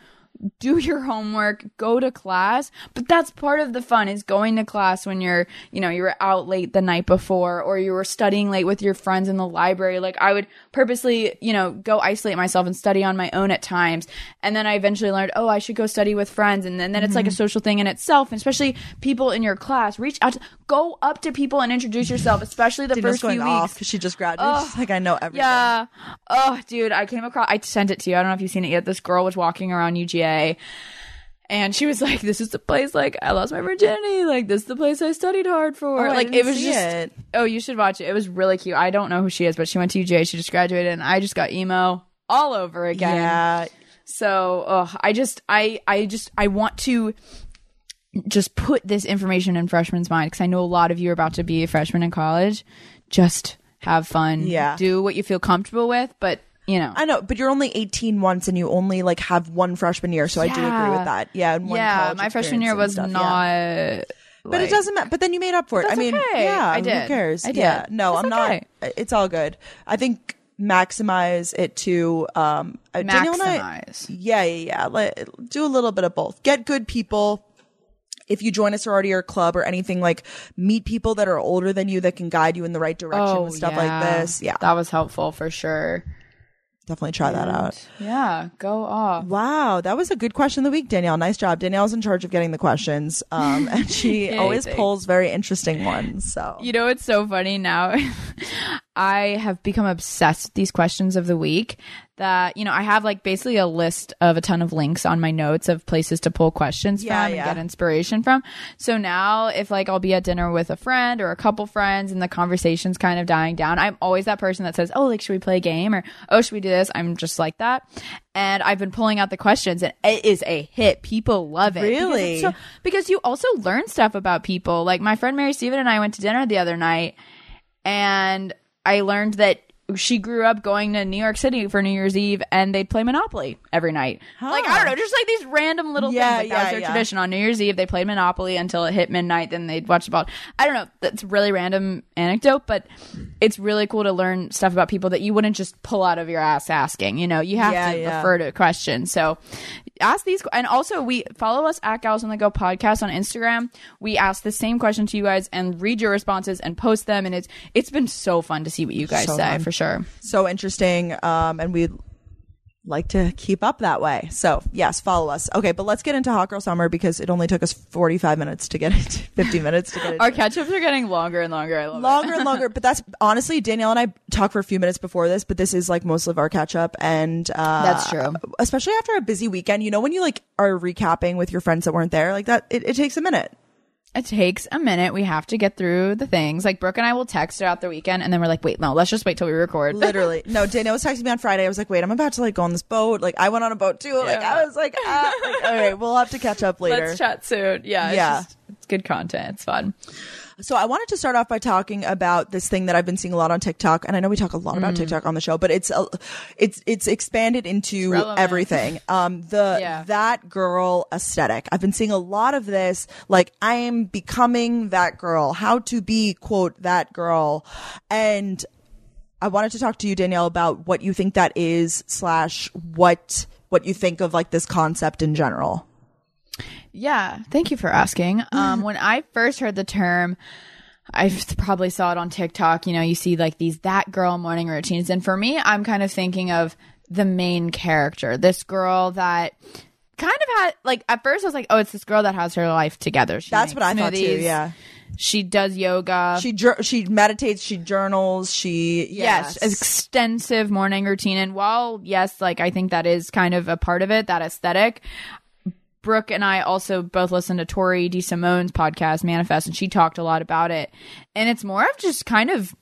Do your homework, go to class, but that's part of the fun is going to class when you're, you know, you were out late the night before or you were studying late with your friends in the library. Like I would purposely, you know, go isolate myself and study on my own at times. And then I eventually learned, oh, I should go study with friends. And then, then it's like a mm-hmm. social thing in itself, and especially people in your class. Reach out, to, go up to people and introduce yourself, especially the Dina's first going few off weeks. because she just graduated. She's like, I know everything. Yeah. Oh, dude, I came across. I sent it to you. I don't know if you've seen it yet. This girl was walking around UGA, and she was like, "This is the place. Like, I lost my virginity. Like, this is the place I studied hard for. Oh, like, it was just. it. Oh, you should watch it. It was really cute. I don't know who she is, but she went to UJ. She just graduated, and I just got emo all over again. Yeah. So, ugh, I just, I, I just, I want to just put this information in freshmen's mind because I know a lot of you are about to be a freshman in college. Just have fun. Yeah. Do what you feel comfortable with, but you know. I know, but you're only 18 once and you only like have one freshman year. So I do agree with that. Yeah. And one yeah, college my freshman year was stuff, yeah. not. But it like- doesn't matter. But then you made up for it. I That's mean, okay. yeah, I did. Who cares? I did. Yeah, no, That's I'm okay. not. It's all good. I think maximize it to um uh, Danielle and I- Maximize. yeah, yeah, yeah. Let, do a little bit of both. Get good people if you join a sorority or a club or anything like meet people that are older than you that can guide you in the right direction with stuff like this. Yeah, that was helpful for sure. Definitely try that out. Yeah, go off. Wow, that was a good question of the week, Danielle. Nice job. Danielle's in charge of getting the questions, um, and she [LAUGHS] always pulls very interesting ones. So You know, it's so funny now. [LAUGHS] I have become obsessed with these questions of the week that, you know, I have like basically a list of a ton of links on my notes of places to pull questions Yeah, from and yeah. get inspiration from. So now if like I'll be at dinner with a friend or a couple friends and the conversation's kind of dying down, I'm always that person that says, Oh, like, should we play a game? Or, Oh, should we do this? I'm just like that. And I've been pulling out the questions and it is a hit. People love it. Because Really? so- because you also learn stuff about people. Like my friend Mary Steven and I went to dinner the other night and I learned that she grew up going to New York City for New Year's Eve and they'd play Monopoly every night. Like, I don't know, just like these random little Yeah, things. Like, that was yeah, their yeah. tradition. On New Year's Eve, they played Monopoly until it hit midnight, then they'd watch the ball. I don't know. That's a really random anecdote, but it's really cool to learn stuff about people that you wouldn't just pull out of your ass asking. You know, you have Yeah, to yeah. refer to questions. So ask these and also we follow us at Gals on the Go podcast on Instagram. We ask the same question to you guys and read your responses and post them and it's it's been so fun to see what you guys So say fun. for sure. so interesting, um, and we like to keep up that way. So yes, follow us. Okay, but let's get into Hot Girl Summer because it only took us forty five minutes to get [LAUGHS] into fifty minutes to get into Our catch ups are getting longer and longer. I love longer it. and longer. [LAUGHS] But that's honestly, Danielle and I talked for a few minutes before this, but this is like most of our catch up. And uh, That's true. Especially after a busy weekend, you know, when you like are recapping with your friends that weren't there, like that, it, it takes a minute. It takes a minute. We have to get through the things. Like Brooke and I will text throughout the weekend and then we're like, wait, no, let's just wait till we record. [LAUGHS] Literally. No, Danielle was texting me on Friday. I was like, wait, I'm about to like go on this boat. Like I went on a boat too. Like Yeah. I was like, ah, like, all right, we'll have to catch up [LAUGHS] later. Let's chat soon. Yeah. Yeah. It's, just, it's good content. It's fun. So I wanted to start off by talking about this thing that I've been seeing a lot on TikTok, and I know we talk a lot Mm. about TikTok on the show, but it's uh, it's it's expanded into relevant. everything. Um, the [LAUGHS] Yeah. that girl aesthetic. I've been seeing a lot of this. Like I am becoming that girl. How to be quote that girl, and I wanted to talk to you, Danielle, about what you think that is slash what what you think of like this concept in general. Yeah, thank you for asking. [LAUGHS] Um, when I first heard the term, I probably saw it on TikTok. You know, you see like these that girl morning routines, and for me, I'm kind of thinking of the main character, this girl that kind of had like at first I was like, oh, it's this girl that has her life together. She That's what I thought too. smoothies. Yeah, she does yoga. she jour- she meditates, she journals, she yes, extensive morning routine. And while yes, like I think that is kind of a part of it, that aesthetic. Brooke and I also both listened to Tori D. Simone's podcast, Manifest, and she talked a lot about it. And it's more of just kind of,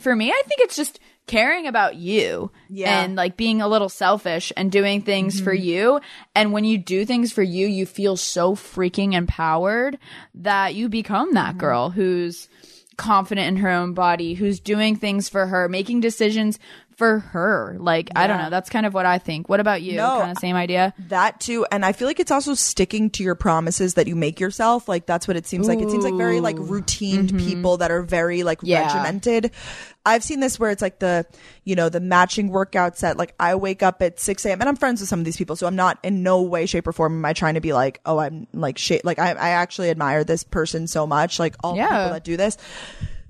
for me, I think it's just caring about you Yeah. and like being a little selfish and doing things for Mm-hmm. you. And when you do things for you, you feel so freaking empowered that you become that Mm-hmm. girl who's confident in her own body, who's doing things for her, making decisions for her. Like, I don't know. That's kind of what I think. What about you? No, kind of same idea? That too, and I feel like it's also sticking to your promises that you make yourself. Like that's what it seems like. It seems like very like routine mm-hmm. people that are very like Yeah. regimented. I've seen this where it's like the, you know, the matching workout set. Like I wake up at 6 a.m. and I'm friends with some of these people. So I'm not in no way, shape or form am I trying to be like, oh, I'm like shit. Like I, I actually admire this person so much. Like all Yeah. people that do this.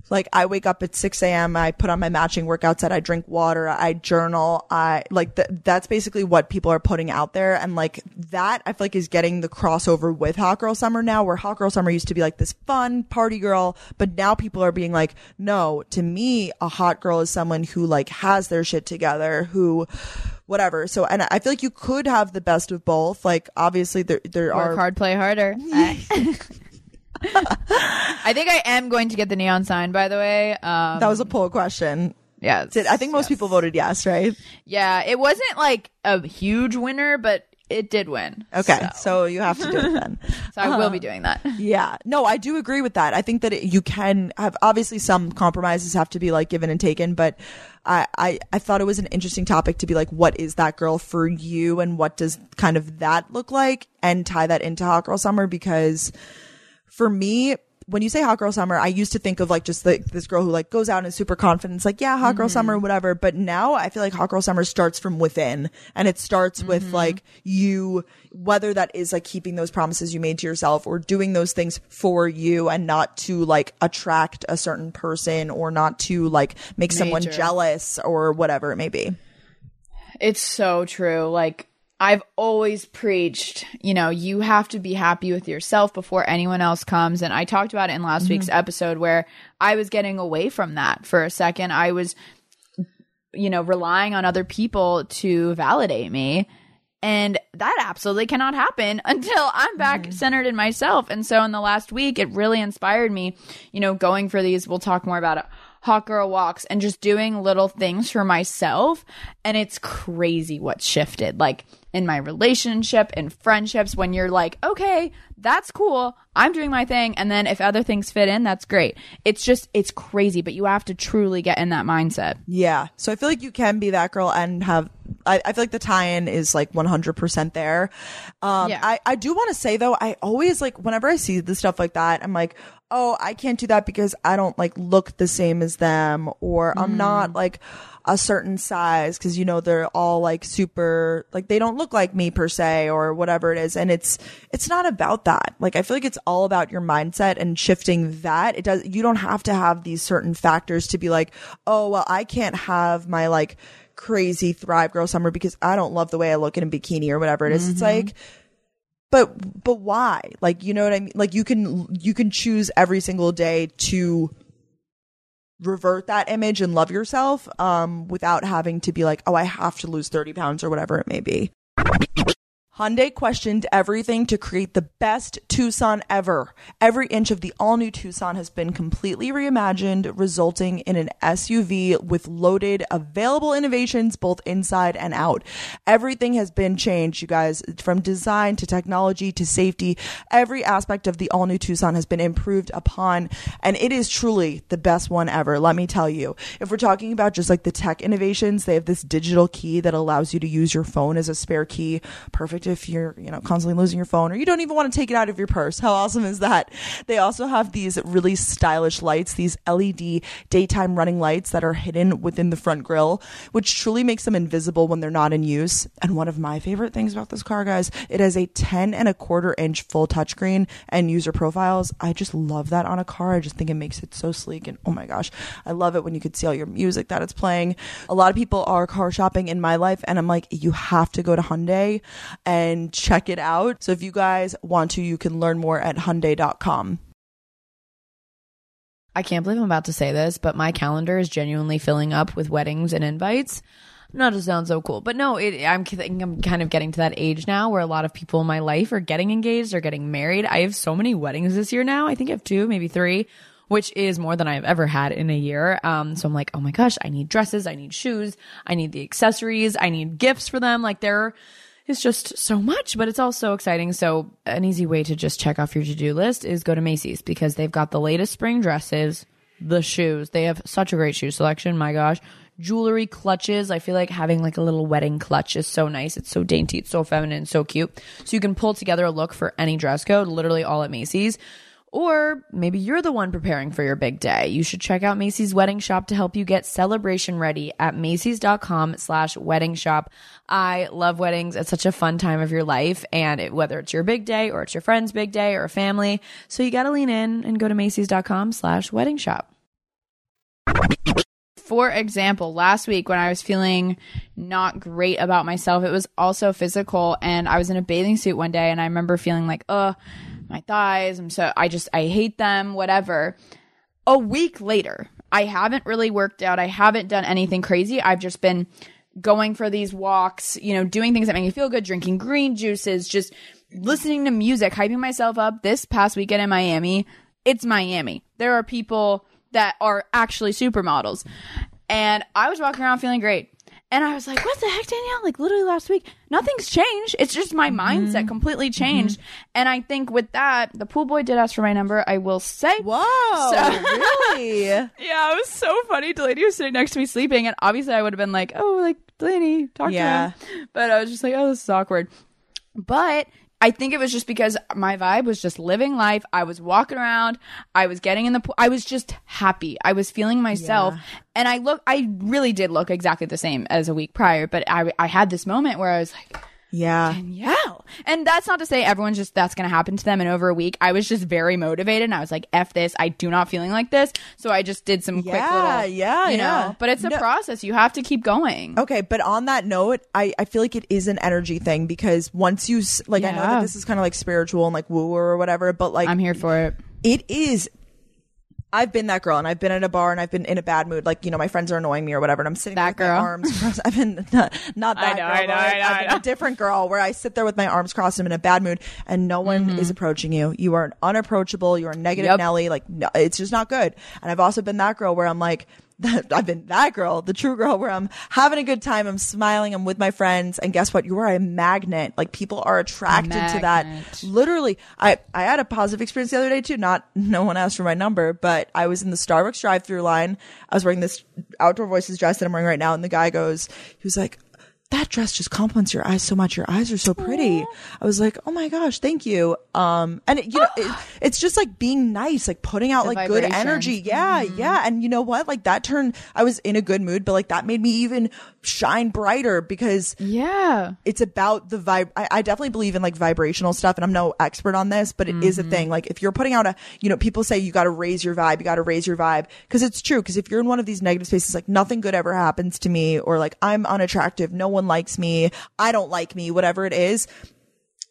Like I wake up at 6 a.m. I put on my matching workout set. I drink water. I journal. I like th- that's basically what people are putting out there. And like that I feel like is getting the crossover with Hot Girl Summer now where Hot Girl Summer used to be like this fun party girl. But now people are being like, no, to me, a hot girl is someone who like has their shit together, who whatever. So, and I feel like you could have the best of both. Like obviously there, there Work are hard, play harder. [LAUGHS] [LAUGHS] I think I am going to get the neon sign, by the way. Um, that was a poll question. yeah, Did- I think most people voted yes, right? yeah, it wasn't like a huge winner, but it did win. Okay, So, so you have to do it then. [LAUGHS] [LAUGHS] so I will be doing that. Yeah, no, I do agree with that. I think that it, you can have obviously some compromises have to be like given and taken, but I, I I thought it was an interesting topic to be like, what is that girl for you, and what does kind of that look like, and tie that into Hot Girl Summer because for me, when you say hot girl summer, I used to think of like just like this girl who like goes out and is super confident. It's like, yeah, hot girl summer, mm-hmm. whatever. But now I feel like hot girl summer starts from within and it starts with mm-hmm. like you, whether that is like keeping those promises you made to yourself or doing those things for you and not to like attract a certain person or not to like make someone jealous or whatever it may be. It's so true. Like I've always preached, you know, you have to be happy with yourself before anyone else comes. And I talked about it in last mm-hmm. week's episode where I was getting away from that for a second. I was, you know, relying on other people to validate me. And that absolutely cannot happen [LAUGHS] until I'm back mm-hmm. centered in myself. And so in the last week, it really inspired me, you know, going for these, we'll talk more about it, hot girl walks and just doing little things for myself. And it's crazy what shifted. Like in my relationship and friendships, when you're like, okay, that's cool. I'm doing my thing. And then if other things fit in, that's great. It's just, it's crazy, but you have to truly get in that mindset. Yeah. So I feel like you can be that girl and have, I, I feel like the tie-in is like 100% there. Um, Yeah. I, I do want to say though, I always like, whenever I see the stuff like that, I'm like, oh, I can't do that because I don't like look the same as them or I'm not like a certain size because you know they're all like super like they don't look like me per se or whatever it is. And it's it's not about that. Like i feel like it's all about your mindset and shifting that. It does you don't have to have these certain factors to be like oh well i can't have my like crazy thrive girl summer because i don't love the way i look in a bikini or whatever it is. it's mm-hmm. like but but why? Like you know what i mean? Like you can you can choose every single day to revert that image and love yourself um without having to be like oh i have to lose 30 pounds or whatever it may be Hyundai questioned everything to create the best Tucson ever. Every inch of the all new Tucson has been completely reimagined, resulting in an SUV with loaded, available innovations both inside and out. Everything has been changed, you guys, from design to technology to safety. Every aspect of the all new Tucson has been improved upon, and it is truly the best one ever. Let me tell you. If we're talking about just like the tech innovations, they have this digital key that allows you to use your phone as a spare key. Perfect if you're, you know, constantly losing your phone or you don't even want to take it out of your purse. How awesome is that? They also have these really stylish lights, these LED daytime running lights that are hidden within the front grille, which truly makes them invisible when they're not in use. And one of my favorite things about this car, guys, it has a 10 and a quarter inch full touchscreen and user profiles. I just love that on a car. I just think it makes it so sleek. And oh my gosh, I love it when you could see all your music that it's playing. A lot of people are car shopping in my life, and I'm like, you have to go to Hyundai and check it out. So if you guys want to, you can learn more at Hyundai.com. I can't believe I'm about to say this, but my calendar is genuinely filling up with weddings and invites. Not to sound so cool, but no, it, I'm, I'm kind of getting to that age now where a lot of people in my life are getting engaged or getting married. I have so many weddings this year now. I think I have two, maybe three, which is more than I've ever had in a year. Um, so I'm like, oh my gosh, I need dresses, I need shoes, I need the accessories, I need gifts for them. Like there is just so much, but it's all so exciting. So an easy way to just check off your to-do list is go to Macy's because they've got the latest spring dresses, the shoes. They have such a great shoe selection. My gosh. Jewelry, clutches. I feel like having like a little wedding clutch is so nice. It's so dainty. It's so feminine, so cute. So you can pull together a look for any dress code, literally all at Macy's. Or maybe you're the one preparing for your big day. You should check out Macy's Wedding Shop to help you get celebration ready at Macy's.com slash wedding shop. I love weddings. It's such a fun time of your life. And it, whether it's your big day or it's your friend's big day or a family. So you got to lean in and go to Macy's.com slash wedding shop. For example, last week when I was feeling not great about myself, it was also physical and I was in a bathing suit one day and I remember feeling like, "Uh, my thighs, I'm so I just I hate them, whatever." A week later, I haven't really worked out. I haven't done anything crazy. I've just been going for these walks, you know, doing things that make me feel good, drinking green juices, just listening to music, hyping myself up. This past weekend in Miami, it's Miami. There are people that are actually supermodels. And I was walking around feeling great. And I was like, what the heck, Danielle? Like, literally last week, nothing's changed. It's just my mindset mm-hmm. completely changed. Mm-hmm. And I think with that, the pool boy did ask for my number. I will say. Whoa, So- really? [LAUGHS] Yeah, it was so funny. Delaney was sitting next to me sleeping, and obviously I would have been like, "Oh, like Delaney, talk Yeah. to him," but I was just like, "Oh, this is awkward." But I think it was just because my vibe was just living life. I was walking around. I was getting in the pool. I was just happy. I was feeling myself. And I look, I really did look exactly the same as a week prior, but I, I had this moment where I was like, Yeah. yeah. And that's not to say everyone's just that's going to happen to them in over a week. I was just very motivated and I was like, F this. I do not feeling like this. So I just did some quick Yeah, little, yeah, you know, yeah. but it's a No. process. You have to keep going. Okay, but on that note, I, I feel like it is an energy thing because once you s- like, I know that this is kind of like spiritual and like woo or whatever, but like I'm here for it. it is. I've been that girl, and I've been at a bar, and I've been in a bad mood. Like you know, my friends are annoying me or whatever, and I'm sitting That there with my girl. arms crossed. [LAUGHS] I've been not, not I that know, girl. I know, I know, I've I know. a different girl where I sit there with my arms crossed. I'm in a bad mood, and no one mm-hmm. is approaching you. You are unapproachable. You're a negative Yep. Nelly. Like no, it's just not good. And I've also been that girl where I'm like. I've been that girl, the true girl, where I'm having a good time, I'm smiling, I'm with my friends, and guess what? You are a magnet. Like people are attracted to that literally i i had a positive experience the other day too not [LAUGHS] no one asked for my number but i was in the starbucks drive through line i was wearing this outdoor voices dress that i'm wearing right now and the guy goes he was like that dress just compliments your eyes so much your eyes are so pretty i was like oh my gosh thank you um and it, you know it, [GASPS] it's just like being nice like putting out The like good energy yeah yeah and you know what like that turned i was in a good mood but like that made me even shine brighter because Yeah. it's about the vibe. I, I definitely believe in like vibrational stuff, and I'm no expert on this, but it is a thing. Like if you're putting out a, you know, people say you got to raise your vibe, you got to raise your vibe, because it's true. Because if you're in one of these negative spaces, like nothing good ever happens to me, or like I'm unattractive, no one likes me, I don't like me, whatever it is.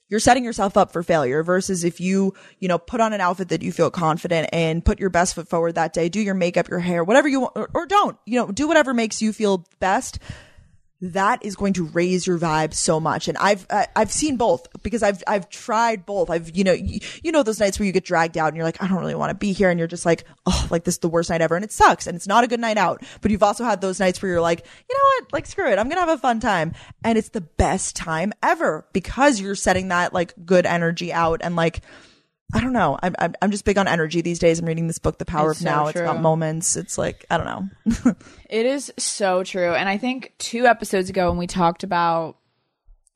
You're setting yourself up for failure versus if you, you know, put on an outfit that you feel confident and put your best foot forward that day, do your makeup, your hair, whatever you want, or, or don't, you know, do whatever makes you feel best that is going to raise your vibe so much. And I've I, I've seen both because I've I've tried both. I've you know you, you know those nights where you get dragged out and you're like I don't really want to be here and you're just like oh like this is the worst night ever and it sucks and it's not a good night out. But you've also had those nights where you're like you know what like screw it I'm gonna have a fun time and it's the best time ever because you're setting that like good energy out and like. I don't know. I'm, I'm I'm just big on energy these days. I'm reading this book, The Power It's of so Now. It's got true. moments. It's like I don't know. [LAUGHS] It is so true. And I think two episodes ago when we talked about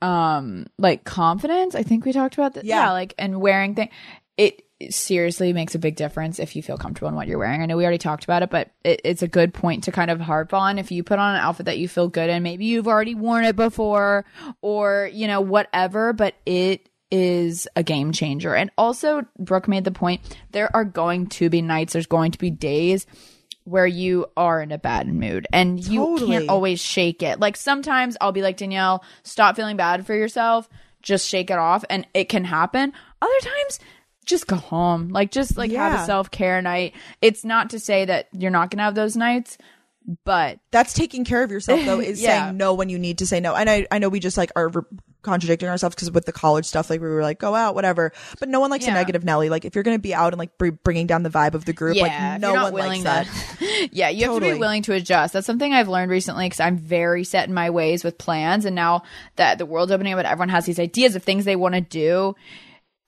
um like confidence, I think we talked about that. Yeah. like and wearing things it seriously makes a big difference if you feel comfortable in what you're wearing. I know we already talked about it, but it, it's a good point to kind of harp on. If you put on an outfit that you feel good in, maybe you've already worn it before or, you know, whatever, but it is a game changer. And also, Brooke made the point there are going to be nights, there's going to be days where you are in a bad mood and you Totally. can't always shake it. Like sometimes I'll be like, Danielle, stop feeling bad for yourself, just shake it off, and it can happen. Other times, just go home. Like, just like have a self care night. It's not to say that you're not gonna have those nights, but that's taking care of yourself though [LAUGHS] is Yeah. saying no when you need to say no and i i know we just like are re- contradicting ourselves because with the college stuff like we were like go out whatever but no one likes a negative nelly like if you're gonna be out and like br- bringing down the vibe of the group yeah, like no one willing likes to, that [LAUGHS] yeah, you have to be willing to adjust. That's something I've learned recently because I'm very set in my ways with plans, and now that the world's opening up, and everyone has these ideas of things they want to do.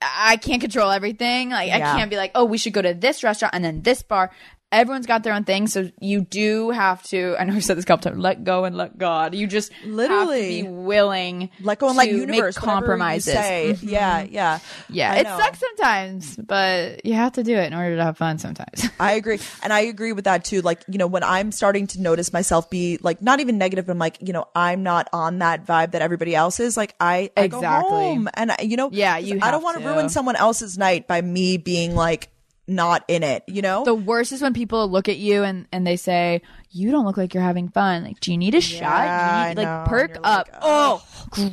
I can't control everything. Like I can't be like, oh, we should go to this restaurant and then this bar. Everyone's got their own thing, so you do have to. I know I've said this a couple times. Let go and let God. You just Literally. have to be willing. let go and let universe make compromises. Mhm. yeah yeah Yeah, I it know. sucks sometimes, but you have to do it in order to have fun sometimes. [LAUGHS] I agree. And I agree with that too. Like, you know, when I'm starting to notice myself be like, not even negative, but I'm like, you know, I'm not on that vibe that everybody else is. Like, I, I Exactly. home and, I, you know, Yeah, you I don't want to. ruin someone else's night by me being like, not in it, you know? The worst is when people look at you and, and they say, You don't look like you're having fun. Like, do you need a shot? Do you need, like, perk up. like, oh,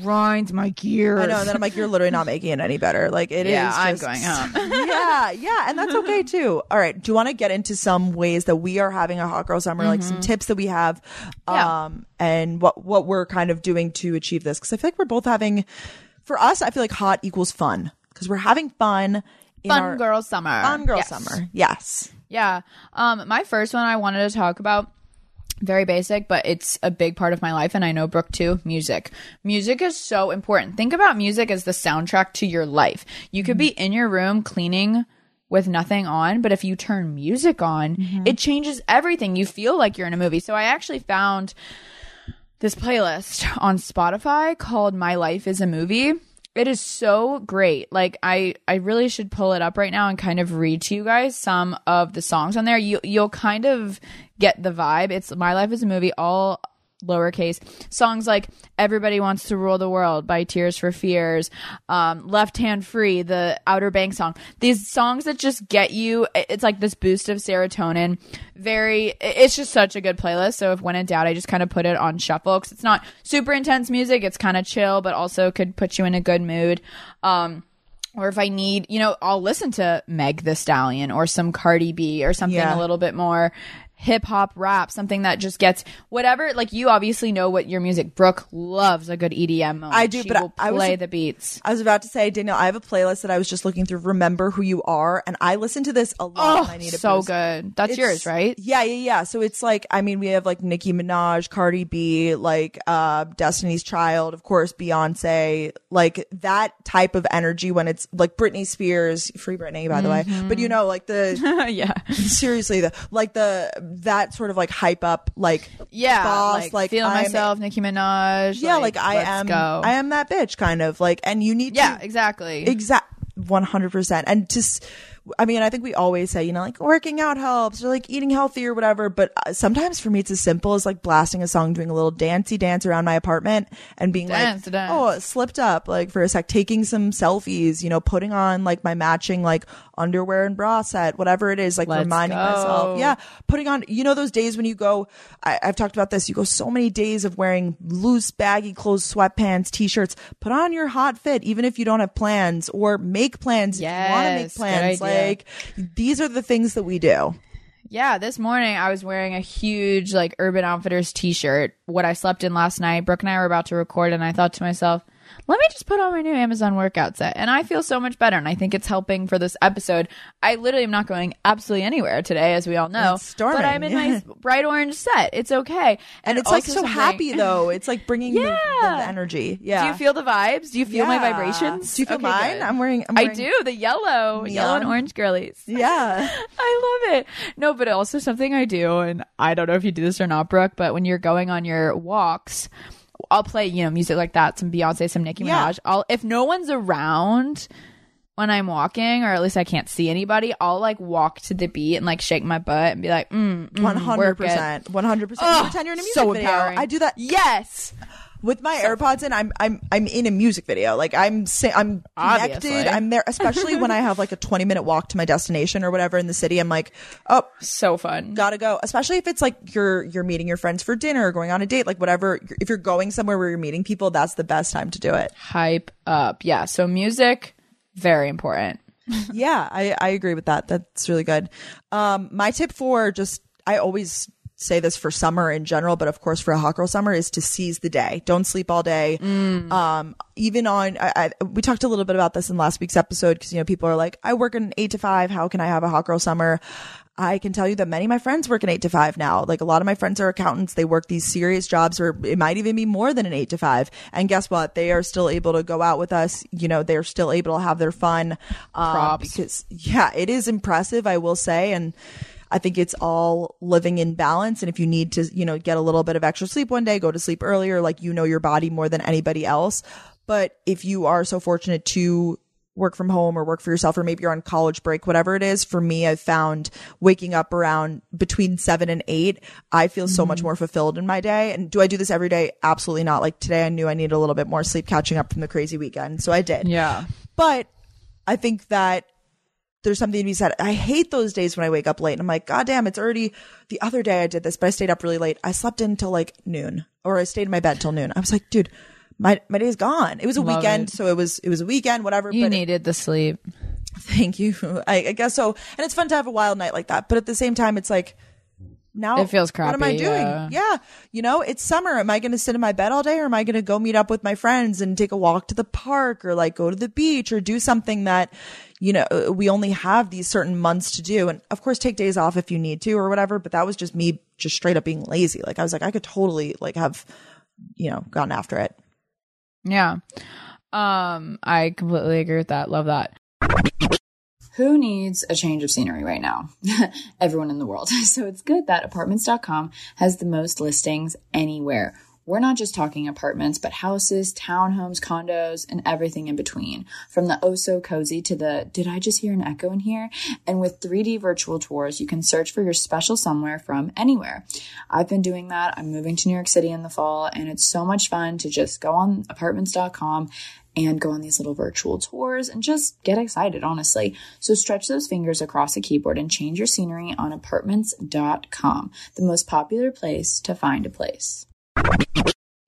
grinds my gears. I know. And then I'm like, you're literally not making it any better. Like, it is. Yeah, I'm going home. [LAUGHS] yeah, yeah, and that's okay [LAUGHS] too. All right, do you want to get into some ways that we are having a hot girl summer, like some tips that we have, Mm-hmm. Yeah. um, and what what we're kind of doing to achieve this? Because I feel like we're both having, for us, I feel like hot equals fun because we're having fun. Fun our, girl summer. fun girl Yes. summer. Yes. Yeah. Um, my first one I wanted to talk about very basic, but it's a big part of my life, and I know Brooke too. Music. Music is so important. Think about music as the soundtrack to your life. You could be in your room cleaning with nothing on, but if you turn music on, it changes everything. You feel like you're in a movie. So I actually found this playlist on Spotify called My Life is a Movie. It is so great. Like I I really should pull it up right now and kind of read to you guys some of the songs on there. You you'll kind of get the vibe. It's My Life is a Movie all lowercase songs like everybody wants to rule the world by tears for fears um, left hand free the outer bank song. These songs that just get you it's like this boost of serotonin. Very it's just such a good playlist. So if when in doubt i just kind of put it on shuffle because it's not super intense music it's kind of chill but also could put you in a good mood. Um, or if I need, you know, I'll listen to Meg Thee Stallion or some Cardi B or something Yeah. a little bit more hip hop rap, something that just gets whatever. Like you obviously know what your music. Brooke loves a good EDM moment. I do, She but I- I was- play the beats. I was about to say, Danielle, I have a playlist that I was just looking through. Remember who you are, and I listen to this a lot. Oh, when I need so boost. good. That's It's- yours, right? Yeah, yeah, yeah. So it's like, I mean, we have like Nicki Minaj, Cardi B, like uh Destiny's Child, of course, Beyonce, like that type of energy when it's like Britney Spears, free Britney, by the way. Mm-hmm. But you know, like the [LAUGHS] yeah. [LAUGHS] seriously, the like the that sort of like hype up, like Yeah. boss, like, feel I'm- myself, Nicki Minaj. Yeah, like, I am, Go. I am that bitch, kind of like, and you need yeah, to exactly. exact 100% and just i mean i think we always say you know like working out helps or like eating healthy or whatever but uh, sometimes for me it's as simple as like blasting a song doing a little dancey dance around my apartment and being Dance, like dance. oh it slipped up like for a sec taking some selfies you know putting on like my matching like underwear and bra set whatever it is like Let's reminding go. myself yeah putting on you know those days when you go I, i've talked about this you go so many days of wearing loose baggy clothes sweatpants t-shirts put on your hot fit even if you don't have plans or make plans if you want to make plans like these are the things that we do Yeah, this morning I was wearing a huge like Urban Outfitters t-shirt. What I slept in last night. Brooke and I were about to record, and I thought to myself, "Let me just put on my new Amazon workout set." And I feel so much better, and I think it's helping for this episode. I literally am not going absolutely anywhere today, as we all know. It's storming. but I'm in my [LAUGHS] bright orange set. It's okay, and it's like so something- happy [LAUGHS] though it's like bringing the, the, the energy yeah Do you feel the vibes? Do you feel my vibrations? do you feel Okay, mine good. i'm wearing I'm I do the yellow, yellow and orange girlies. [LAUGHS] yeah I love it. No, but also something I do, and I don't know if you do this or not, Brooke, but when you're going on your walks, I'll play, you know, music like that, some Beyonce, some Nicki Yeah. Minaj. I'll if no one's around when I'm walking, or at least I can't see anybody, I'll like walk to the beat and like shake my butt and be like, mm, mm, One hundred percent, one hundred percent. Pretend you're in a music so video. I do that Yes. With my AirPods in. I'm I'm I'm in a music video. Like I'm sa- I'm connected. Obviously. I'm there, especially when I have like a 20 minute walk to my destination or whatever in the city. I'm like, oh, So fun. gotta go. Especially if it's like you're you're meeting your friends for dinner, or going on a date, like whatever. If you're going somewhere where you're meeting people, that's the best time to do it. Hype up. Yeah. So music, very important. yeah, I, I agree with that. That's really good. Um, my tip for just, I always say this for summer in general, but of course for a hot girl summer is to seize the day. Don't sleep all day. Um, even on, I, I, we talked a little bit about this in last week's episode because, you know, people are like, I work an eight to five. How can I have a hot girl summer? I can tell you that many of my friends work an eight to five now. Like a lot of my friends are accountants. They work these serious jobs or it might even be more than an eight to five. And guess what? They are still able to go out with us. You know, they're still able to have their fun. Um, Props. because yeah, it is impressive, I will say. And I think it's all living in balance. And if you need to, you know, get a little bit of extra sleep one day, go to sleep earlier, like you know your body more than anybody else. But if you are so fortunate to work from home or work for yourself, or maybe you're on college break, whatever it is, for me, I've found waking up around between seven and eight, I feel so much mm-hmm. more fulfilled in my day. And do I do this every day? Absolutely not. Like today, I knew I needed a little bit more sleep catching up from the crazy weekend. So I did. Yeah. But I think that there's something to be said. I hate those days when I wake up late and I'm like, God damn, it's already the other day I did this, but I stayed up really late. I slept until like noon or I stayed in my bed till noon. I was like, dude, my, my day's gone. It was a Love weekend. it. So it was, it was a weekend, whatever. You but needed the sleep. [LAUGHS] thank you. I, I guess so. And it's fun to have a wild night like that. But at the same time, it's like, now It feels crappy. What am I doing? yeah. Yeah. You know, it's summer. Am I going to sit in my bed all day or am I going to go meet up with my friends and take a walk to the park or like go to the beach or do something that, you know, we only have these certain months to do. And of course, take days off if you need to or whatever. But that was just me just straight up being lazy. Like I was like, I could totally like have, you know, gone after it. Yeah. Um, I completely agree with that. Love that. Who needs a change of scenery right now? [LAUGHS] Everyone in the world. [LAUGHS] So it's good that apartments.com has the most listings anywhere. We're not just talking apartments, but houses, townhomes, condos, and everything in between. From the oh so cozy to the did I just hear an echo in here? And with 3D virtual tours, you can search for your special somewhere from anywhere. I've been doing that. I'm moving to New York City in the fall, and it's so much fun to just go on apartments.com and go on these little virtual tours and just get excited, honestly. So stretch those fingers across a keyboard and change your scenery on apartments.com, the most popular place to find a place.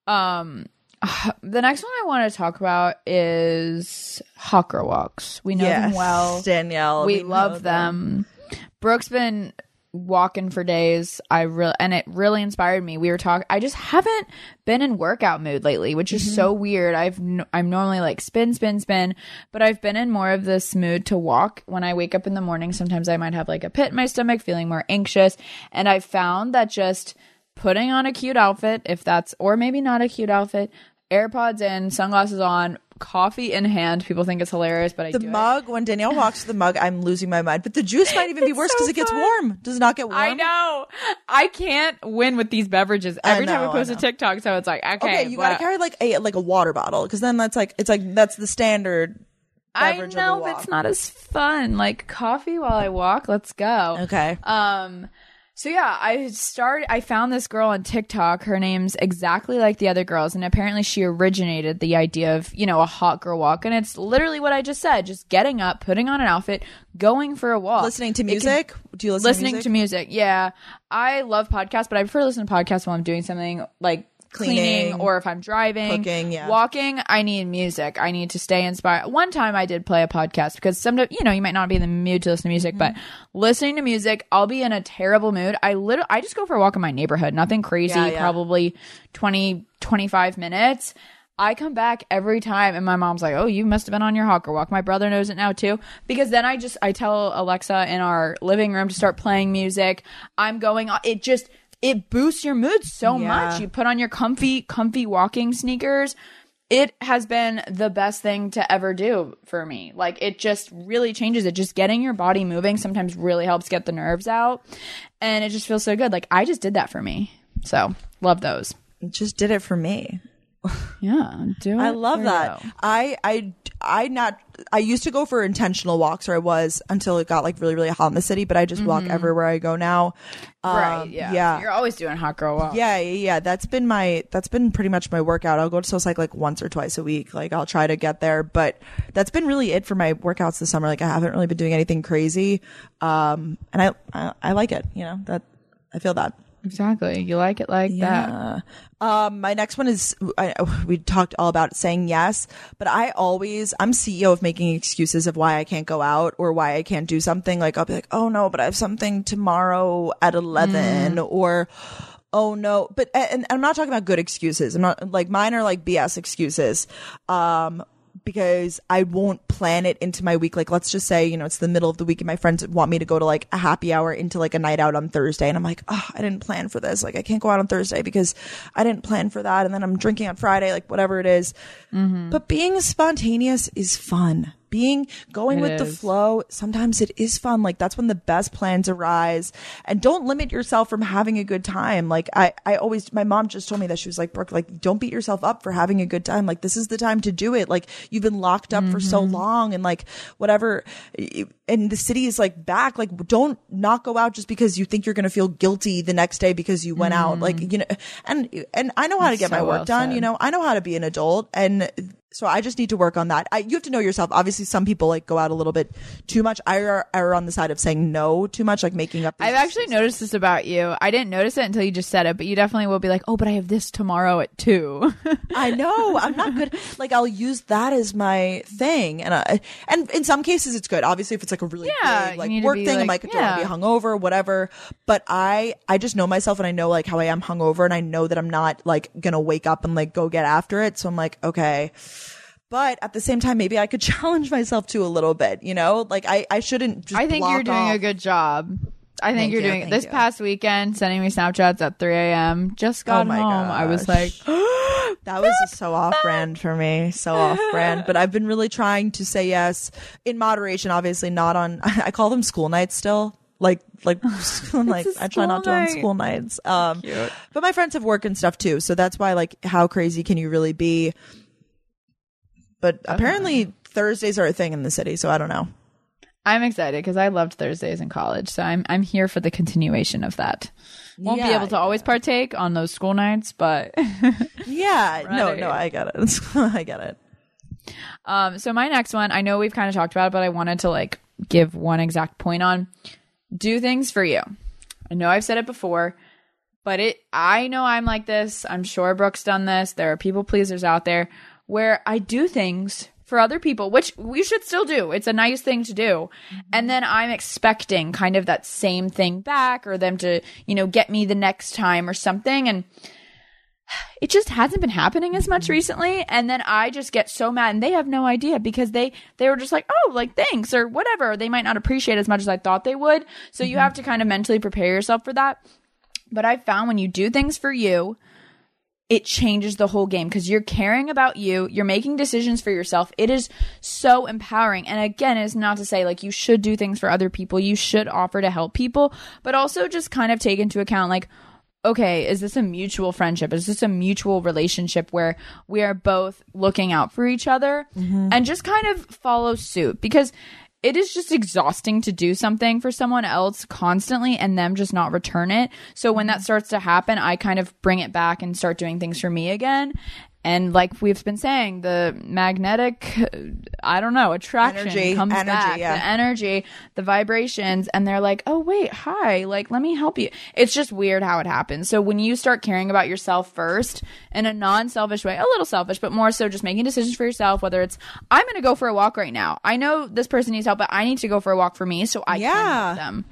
Um, [SIGHS] the next one I want to talk about is hot girl walks. We know them well. Danielle. we, know love them. Brooke's been walking for days. I really and it really inspired me. We were talking. I just haven't been in workout mood lately, which is so mm-hmm. weird. I've n- I'm normally like spin, spin, spin, but I've been in more of this mood to walk. When I wake up in the morning, sometimes I might have like a pit in my stomach, feeling more anxious, and I found that just putting on a cute outfit, if that's or maybe not a cute outfit, AirPods in, sunglasses on, coffee in hand. People think it's hilarious, but I The do it. mug, when Danielle walks to the mug, I'm losing my mind. But the juice might even be [LAUGHS] worse so because it gets warm. Does it not get warm? I know. I can't win with these beverages every time know, I I post a. TikTok. So it's like, okay, Okay, you gotta carry like a like a water bottle because then that's like it's like that's the standard. I beverage of a know, but it's not as fun. Like coffee while I walk. Let's go. Okay. Um. So yeah, I started. I found this girl on TikTok. Her name's exactly like the other girls, and apparently she originated the idea of you know a hot girl walk, and it's literally what I just said: just getting up, putting on an outfit, going for a walk, Listening to It can- music. Do you listen listening to music? to music. Yeah, I love podcasts, but I prefer to listen to podcasts while I'm doing something like cleaning, Cleaning, or if I'm driving, cooking, yeah. walking. I need music. I need to stay inspired. One time I did play a podcast because sometimes you know you might not be in the mood to listen to music, but Mm-hmm. listening to music, I'll be in a terrible mood. I literally I just go for a walk in my neighborhood, nothing crazy, Yeah, yeah. probably 20 25 minutes. I come back every time and my mom's like, "Oh, you must have been on your hot girl walk." My brother knows it now too because then I just I tell Alexa in our living room to start playing music. I'm going it just it boosts your mood so Yeah. much. You put on your comfy comfy walking sneakers. It has been the best thing to ever do for me. Like it just really changes it. Just getting your body moving sometimes really helps get the nerves out and it just feels so good. Like I just did that for me. So, love those. Just did it for me. Yeah, do [LAUGHS] it. I love that. you. I I I not I used to go for intentional walks, or I was until it got like really really hot in the city. But I just walk everywhere I go now. Um, Mm-hmm. right. Yeah. yeah. You're always doing hot girl walk. Yeah, yeah, yeah. That's been my that's been pretty much my workout. I'll go to SoulCycle like once or twice a week. Like I'll try to get there, but that's been really it for my workouts this summer. Like I haven't really been doing anything crazy, um, and I, I I like it. You know that I feel that. Exactly. You like it like that. Um, my next one is I, we talked all about saying yes, but I always I'm CEO of making excuses of why I can't go out or why I can't do something. Like I'll be like, oh no, but I have something tomorrow at eleven, or oh no, but and, and I'm not talking about good excuses. I'm not like mine are like BS excuses. Um, because I won't plan it into my week. Like, let's just say, you know, it's the middle of the week and my friends want me to go to like a happy hour into like a night out on Thursday. And I'm like, oh, I didn't plan for this. Like, I can't go out on Thursday because I didn't plan for that. And then I'm drinking on Friday, like whatever it is. Mm-hmm. But being spontaneous is fun. Being going It with the flow, sometimes it is fun. Like that's when the best plans arise. And don't limit yourself from having a good time. Like I, I always, my mom just told me that she was like, Brooke, like don't beat yourself up for having a good time. Like this is the time to do it. Like you've been locked up for so mm-hmm. long and like whatever. And the city is like back. Like don't not go out just because you think you're going to feel guilty the next day because you went out. Like, mm-hmm. you know, and, and I know how to get my work well done. said. You know, I know how to be an adult and so I just need to work on that. I, you have to know yourself. Obviously, some people like go out a little bit too much. I are, are on the side of saying no too much, like making up. I've actually noticed this about you. I didn't notice it until you just said it, but you definitely will be like, "Oh, but I have this tomorrow at 2. [LAUGHS] I know I'm not good. Like I'll use that as my thing, and I, and in some cases it's good. Obviously, if it's like a really Yeah, big like work thing, I'm like, like, do I want to be hungover, whatever. But I I just know myself, and I know like how I am hungover, and I know that I'm not like gonna wake up and like go get after it. So I'm like, okay. But at the same time, maybe I could [LAUGHS] challenge myself to a little bit, you know? Like I, I shouldn't just I think you're doing a good job. I think Thank you're you, doing it this you. past weekend, sending me Snapchats at 3 a.m. Just got Oh home. I was like. [GASPS] That was so off brand for me. So off brand. But I've been really trying to say yes in moderation, obviously not on, [LAUGHS] I call them school nights still. like like [LAUGHS] [LAUGHS] like I try not to on school nights. Um, but my friends have work and stuff too, so that's why like how crazy can you really be? But apparently Thursdays are a thing in the city, so I don't know. I'm excited because I loved Thursdays in college, so I'm I'm here for the continuation of that. Won't be able to always partake on those school nights, but [LAUGHS] Yeah, no, no, I get it. [LAUGHS] I get it. Um, so my next one, I know we've kind of talked about it, but I wanted to like give one exact point on do things for you. I know I've said it before, but it I know I'm like this. I'm sure Brooke's done this. There are people pleasers out there where I do things for other people, which we should still do. It's a nice thing to do. And mm-hmm. then I'm expecting kind of that same thing back or them to, you know, get me the next time or something. And it just hasn't been happening as much mm-hmm. recently. And then i just get so mad and they have no idea because they they were just like oh like thanks or whatever. They might not appreciate as much as i thought they would. So you mm-hmm. have to kind of mentally prepare yourself for that. But i found when you do things for you it changes the whole game because you're caring about you you're making decisions for yourself it is so empowering and again it's not to say like you should do things for other people you should offer to help people but also just kind of take into account like okay, is this a mutual friendship? Is this a mutual relationship where we are both looking out for each other mm-hmm. and just kind of follow suit? Because it is just exhausting to do something for someone else constantly and them just not return it. So when that starts to happen, I kind of bring it back and start doing things for me again. And like we've been saying, the magnetic, I don't know, attraction Energy, comes energy, back. yeah. The energy, the vibrations, and they're like, oh, wait, hi, like, let me help you. It's just weird how it happens. So when you start caring about yourself first in a non selfish way, a little selfish, but more so just making decisions for yourself, whether it's, I'm going to go for a walk right now. I know this person needs help, but I need to go for a walk for me so I can Yeah. help them.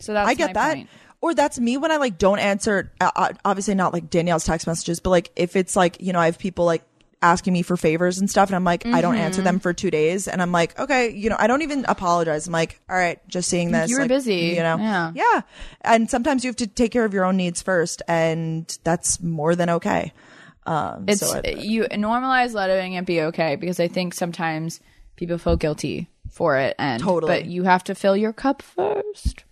So that's I get my that. point. Or that's me when I like don't answer. Uh, uh, obviously, not like Danielle's text messages, but like if it's like you know I have people like asking me for favors and stuff, and I'm like I don't Mm-hmm. answer them for two days, and I'm like okay, you know I don't even apologize. I'm like all right, just seeing this. You were like, busy. you know. Yeah. yeah. And sometimes you have to take care of your own needs first, and that's more than okay. Um, It's so it- you normalize letting it be okay because I think sometimes people feel guilty for it and Totally. but you have to fill your cup first.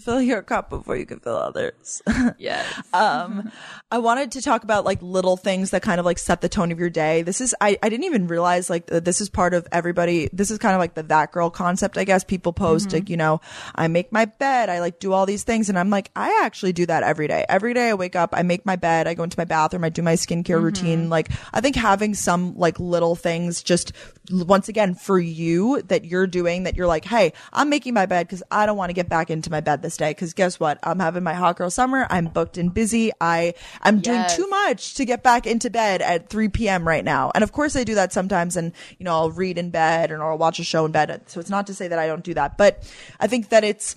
Fill your cup before you can fill others. [LAUGHS] Yes. um i wanted to talk about like little things that kind of like set the tone of your day. This is i, I didn't even realize like that this is part of everybody this is kind of like the that girl concept i guess. People post like you know i make my bed i like do all these things and i'm like i actually do that every day. Every day i wake up i make my bed i go into my bathroom i do my skincare routine. Like i think having some like little things just once again for you that you're doing that you're like hey i'm making my bed because i don't want to get back into my bed this day because guess what? I'm having my hot girl summer. I'm booked and busy. I i'm doing too much to get back into bed at 3 p.m right now. And of course i do that sometimes and you know i'll read in bed and or i'll watch a show in bed. So it's not to say that i don't do that but i think that it's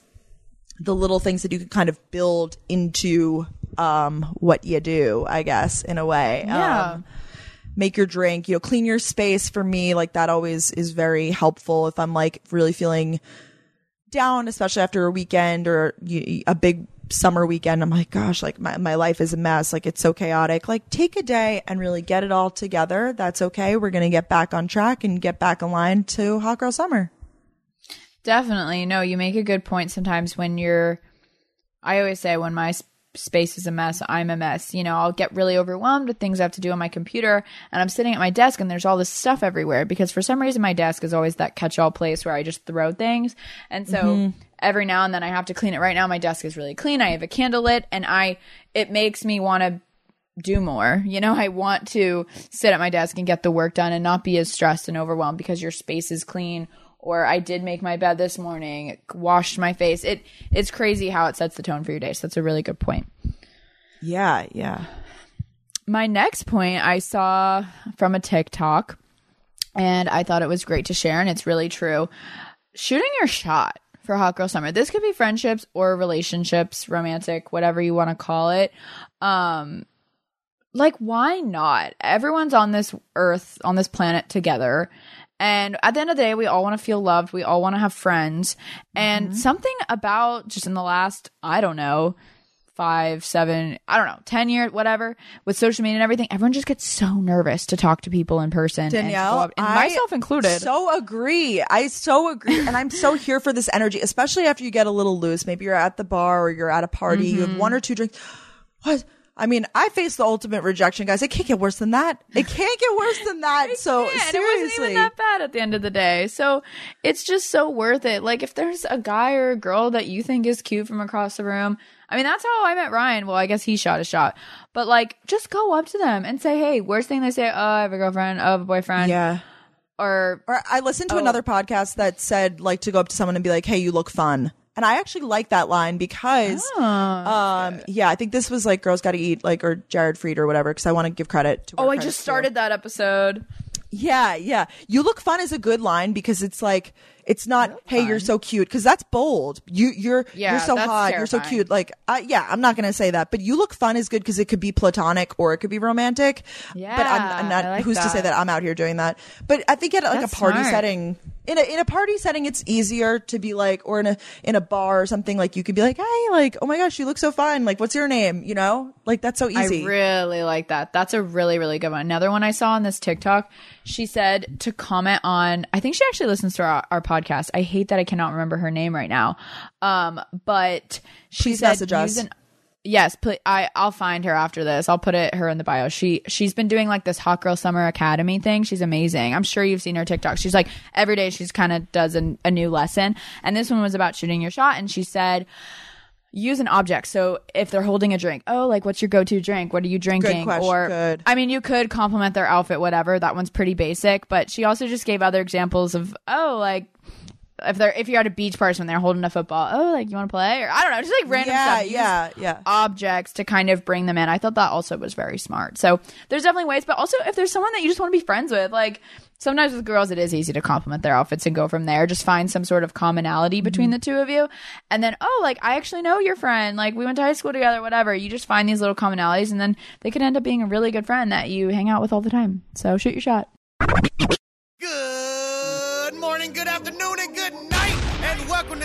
the little things that you can kind of build into um what you do i guess in a way. Yeah. um, make your drink you know clean your space for me. Like that always is very helpful if i'm like really feeling down especially after a weekend or a big summer weekend. I'm like gosh like my, my life is a mess. Like it's so chaotic. Like take a day and really get it all together. That's okay. We're gonna get back on track and get back aligned to hot girl summer. Definitely. No, you make a good point sometimes when you're I always say when my space is a mess, I'm a mess. You know, I'll get really overwhelmed with things I have to do on my computer and I'm sitting at my desk and there's all this stuff everywhere because for some reason my desk is always that catch-all place where I just throw things. And so mm-hmm. every now and then I have to clean it. Right now my desk is really clean. I have a candle lit and I it makes me want to do more. You know, I want to sit at my desk and get the work done and not be as stressed and overwhelmed because your space is clean or I did make my bed this morning, washed my face. It it's crazy how it sets the tone for your day. So that's a really good point. yeah yeah My next point I saw from a TikTok and I thought it was great to share and it's really true. Shooting your shot for Hot Girl Summer. This could be friendships or relationships, romantic, whatever you want to call it. Um like why not? Everyone's on this earth, on this planet together. And at the end of the day, we all want to feel loved. We all want to have friends. And something about just in the last, I don't know, five, seven, I don't know, 10 years, whatever, with social media and everything, everyone just gets so nervous to talk to people in person. and Danielle, and I myself included. So agree. I so agree, and I'm so here for this energy, especially after you get a little loose. Maybe you're at the bar or you're at a party. You Mm-hmm. have one or two drinks. What? I mean, I faced the ultimate rejection, guys. It can't get worse than that. It can't get worse than that. [LAUGHS] so and seriously, it wasn't even that bad at the end of the day. So it's just so worth it. Like if there's a guy or a girl that you think is cute from across the room, I mean that's how I met Ryan. Well, I guess he shot a shot, but like just go up to them and say, "Hey, worst thing they say, oh, I have a girlfriend, oh, I have a boyfriend, yeah. or Or I listened to Oh. another podcast that said like to go up to someone and be like, "Hey, you look fun." And I actually like that line because, Oh, um, yeah, I think this was like "Girls Gotta Eat," like or Jared Freid or whatever. Because I want to give credit to. oh, I just started that episode. Yeah, yeah. You look fun is a good line because it's like it's not hey you're so cute because that's bold. You you're Yeah, you're so hot, you're so cute. Like I, yeah, I'm not gonna say that, but you look fun is good because it could be platonic or it could be romantic. Yeah, but I'm, I'm not. Like who's to say that. that I'm out here doing that? But I think at like That's a party smart. setting. In a, in a party setting, it's easier to be like, or in a in a bar or something like you could be like, hey, like, oh my gosh, you look so fun. Like, what's your name? You know, like that's so easy. I really like that. That's a really, really good one. Another one I saw on this TikTok, she said to comment on, I think she actually listens to our, our podcast. I hate that I cannot remember her name right now. Um, but she Please said, message us. use an- Yes, pl- I I'll find her after this. I'll put it her in the bio. She she's been doing like this Hot Girl Summer Academy thing. She's amazing. I'm sure you've seen her TikTok. She's like every day she's kind of does an, a new lesson. And this one was about shooting your shot. And she said, use an object. So if they're holding a drink, oh, like what's your go-to drink? What are you drinking? Or Good. I mean, you could compliment their outfit, whatever. That one's pretty basic. But she also just gave other examples of oh, like if they're if you're at a beach party when they're holding a football, oh, like you want to play, or I don't know, just like random yeah, stuff. Use yeah, yeah. Objects to kind of bring them in. I thought that also was very smart. So there's definitely ways, but also if there's someone that you just want to be friends with, like sometimes with girls, it is easy to compliment their outfits and go from there. Just find some sort of commonality mm-hmm. between the two of you, and then oh, like I actually know your friend. Like we went to high school together, whatever. You just find these little commonalities, and then they could end up being a really good friend that you hang out with all the time. So shoot your shot. Good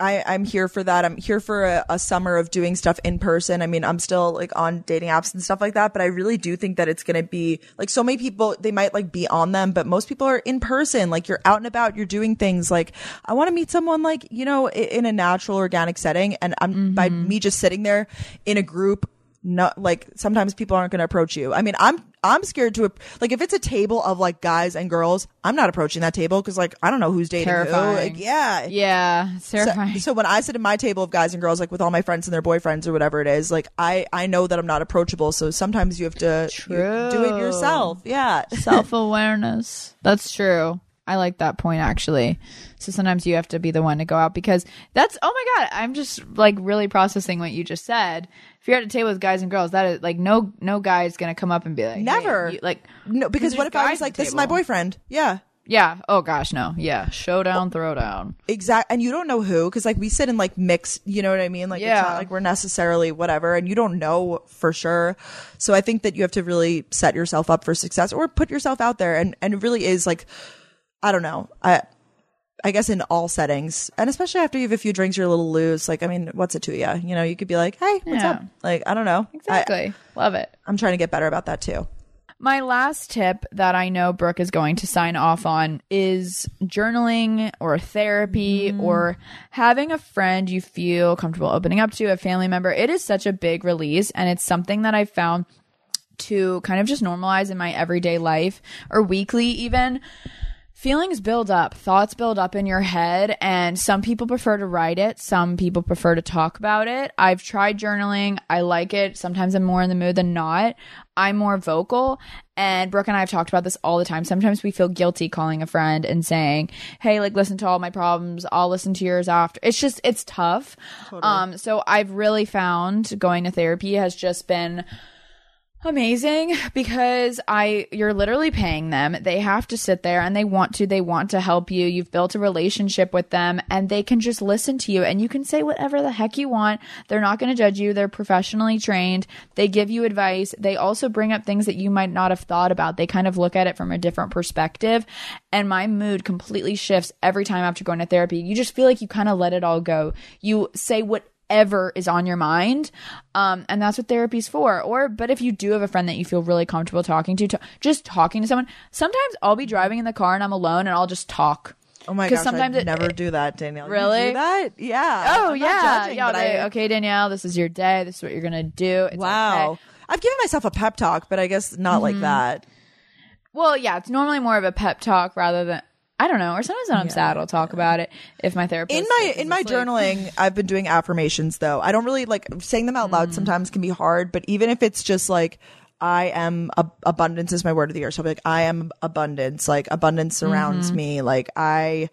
I, I'm here for that. I'm here for a, a summer of doing stuff in person. I mean, I'm still like on dating apps and stuff like that, but I really do think that it's going to be like so many people, they might like be on them, but most people are in person. Like you're out and about, you're doing things like I want to meet someone like, you know, i- in a natural organic setting. And I'm by mm-hmm. me just sitting there in a group not like sometimes people aren't going to approach you. I mean, I'm I'm scared to like if it's a table of like guys and girls, I'm not approaching that table because like I don't know who's dating who. Terrifying. Like, yeah, Yeah, it's so, terrifying. so when I sit at my table of guys and girls, like with all my friends and their boyfriends or whatever it is, like I I know that I'm not approachable. So sometimes you have to you do it yourself. Yeah. self awareness. That's true. I like that point actually. So sometimes you have to be the one to go out because that's oh my god, I'm just like really processing what you just said. If you're at a table with guys and girls, that is like no no guy is gonna come up and be like hey, Never. you- like no, because what if I was like, this is my boyfriend? Yeah. Yeah. Oh gosh, no. Yeah. Showdown, oh. throwdown. Exact, and you don't know who because like we sit in like mixed, you know what I mean? Like it's Yeah. not like we're necessarily whatever, and you don't know for sure. So I think that you have to really set yourself up for success or put yourself out there, and and it really is like, I don't know, I. I guess in all settings, and especially after you have a few drinks, you're a little loose. Like, I mean, what's it to you? You know, you could be like, "Hey, what's Yeah. up?" Like, I don't know. I, Exactly. Love it. I'm trying to get better about that too. My last tip that I know Brooke is going to sign off on is journaling or therapy mm. or having a friend you feel comfortable opening up to, a family member. It is such a big release and it's something that I've found to kind of just normalize in my everyday life or weekly even. Feelings build up, thoughts build up in your head, and some people prefer to write it. Some people prefer to talk about it. I've tried journaling. I like it. Sometimes I'm more in the mood than not. I'm more vocal. And Brooke and I have talked about this all the time. Sometimes we feel guilty calling a friend and saying, Hey, like, listen to all my problems. I'll listen to yours after. It's just, it's tough. Um, so I've really found going to therapy has just been amazing [LAUGHS] because I you're literally paying them. They have to sit there and they want to they want to help you. You've built a relationship with them and they can just listen to you and you can say whatever the heck you want. They're not going to judge you. They're professionally trained. They give you advice. They also bring up things that you might not have thought about. They kind of look at it from a different perspective and my mood completely shifts every time after going to therapy. You just feel like you kind of let it all go. You say what ever is on your mind. Um, and that's what therapy's for. Or, but if you do have a friend that you feel really comfortable talking to, to just talking to someone. Sometimes I'll be driving in the car and I'm alone and I'll just talk. Oh my gosh, sometimes I it- never do that, Danielle. You Really? do that? Yeah. Oh I'm yeah, judging, yeah. they- I- okay, Danielle, this is your day. This is what you're gonna do. It's Wow. okay. I've given myself a pep talk, but I guess not Mm-hmm. like that. Well, yeah, it's normally more of a pep talk rather than I don't know. Or sometimes when I'm sad, I'll talk about it. If my therapist in my in my asleep. journaling [LAUGHS] i've been doing affirmations though i don't really like saying them out Mm. loud sometimes can be hard but even if it's just like i am ab- abundance is my word of the year so I'll be like i am abundance like abundance surrounds Mm-hmm. me like i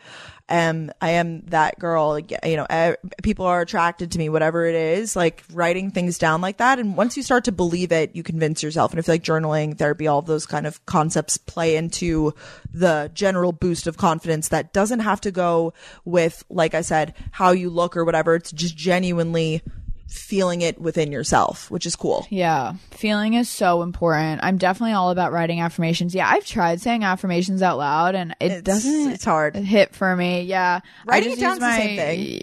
am i am that girl you know people are attracted to me whatever it is like writing things down like that. And once you start to believe it you convince yourself. And i feel like journaling therapy all of those kind of concepts play into the general boost of confidence that doesn't have to go with like i said how you look or whatever. It's just genuinely feeling it within yourself which is cool Yeah, feeling is so important. I'm definitely all about writing affirmations. Yeah, I've tried saying affirmations out loud, and it It's- doesn't. it's hard. hit for me. Yeah, Writing it down's use the same thing.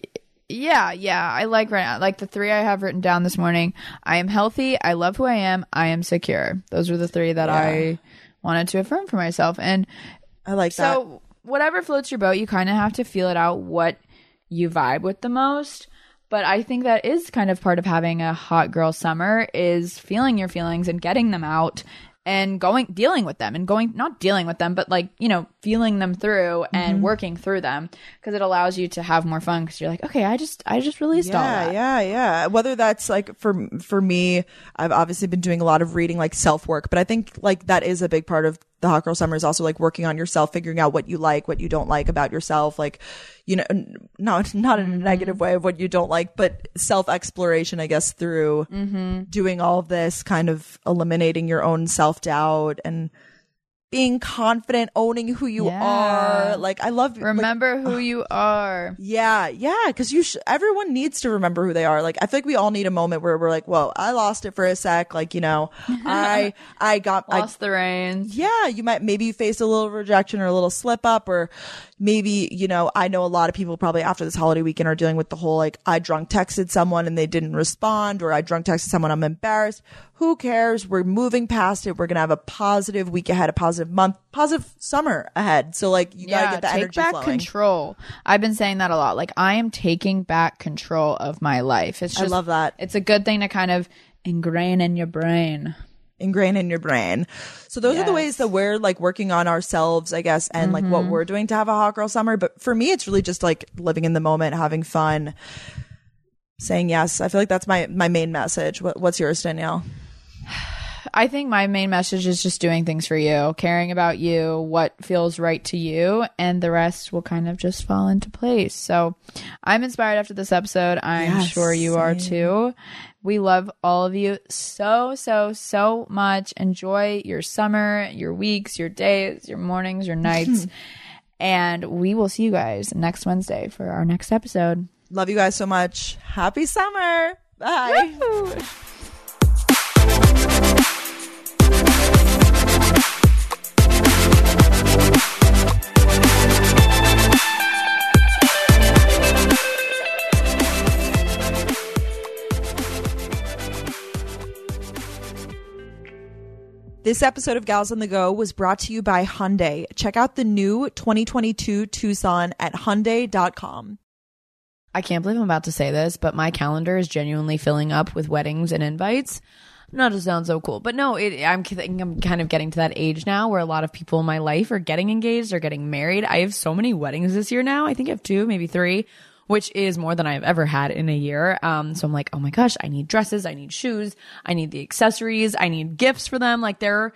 Yeah, yeah, I like writing. Like the three I have written down this morning. I am healthy. I love who I am. I am secure. Those were the three that I wanted to affirm for myself. And i like that so, whatever floats your boat, you kind of have to feel it out what you vibe with the most. But I think that is kind of part of having a hot girl summer is feeling your feelings and getting them out and going dealing with them and going not dealing with them but like you know feeling them through and Mm-hmm. working through them. Because it allows you to have more fun because you're like okay i just i just released all yeah that. yeah yeah. Whether that's like for for me i've obviously been doing a lot of reading like self work but i think like that is a big part of the hot girl summer is also like working on yourself figuring out what you like what you don't like about yourself like you know not [LAUGHS] not in a Mm-hmm. negative way of what you don't like but self exploration i guess through Mm-hmm. doing all of this kind of eliminating your own self doubt and being confident owning who you Yeah. are like i love like, remember who [SIGHS] you are yeah, yeah, because you sh- everyone needs to remember who they are. Like I feel like we all need a moment where we're like, "Whoa, I lost it for a sec." Like you know, [LAUGHS] I I got I, lost the reins yeah, you might maybe you faced a little rejection or a little slip up, or maybe you know I know a lot of people probably after this holiday weekend are dealing with the whole like I drunk texted someone and they didn't respond, or I drunk texted someone I'm embarrassed. Who cares? We're moving past it. We're gonna have a positive week ahead, a positive month, positive summer ahead. So like you gotta get the take energy back flowing. control. I've been saying that a lot. Like I am taking back control of my life. It's I love that. It's a good thing to kind of ingrain in your brain. ingrain in your brain. So those are the ways that we're like working on ourselves, I guess, and like Mm-hmm. what we're doing to have a hot girl summer. But for me, it's really just like living in the moment, having fun, saying yes. I feel like that's my my main message. What, what's yours, Danielle? I think my main message is just doing things for you, caring about you, what feels right to you, and the rest will kind of just fall into place. So I'm inspired after this episode. I'm Yes, sure you are too. We love all of you so, so, so much. Enjoy your summer, your weeks, your days, your mornings, your nights. [LAUGHS] and we will see you guys next Wednesday for our next episode. Love you guys so much. Happy summer. Bye. This episode of Gals on the Go was brought to you by Hyundai. Check out the new 2022 Tucson at Hyundai.com. I can't believe I'm about to say this, but my calendar is genuinely filling up with weddings and invites. Not to sound so cool, but no, it, I'm I'm kind of getting to that age now where a lot of people in my life are getting engaged or getting married. I have so many weddings this year now. I think I have two, maybe three, which is more than I've ever had in a year. Um, so I'm like, oh my gosh, I need dresses, I need shoes, I need the accessories, I need gifts for them. Like there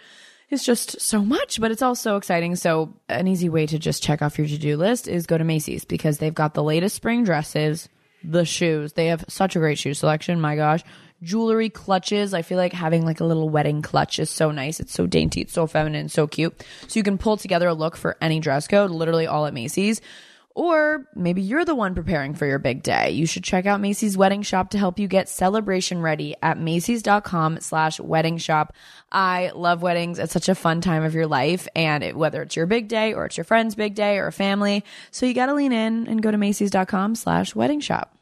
is just so much, but it's all so exciting. So an easy way to just check off your to-do list is go to Macy's because they've got the latest spring dresses, the shoes. They have such a great shoe selection. My gosh. Jewelry, clutches. I feel like having like a little wedding clutch is so nice. It's so dainty. It's so feminine, so cute. So you can pull together a look for any dress code, literally all at Macy's. Or maybe you're the one preparing for your big day. You should check out Macy's Wedding Shop to help you get celebration ready at Macy's.com slash wedding shop. I love weddings. It's such a fun time of your life. And it, whether it's your big day or it's your friend's big day or a family. So you got to lean in and go to Macy's.com slash wedding shop.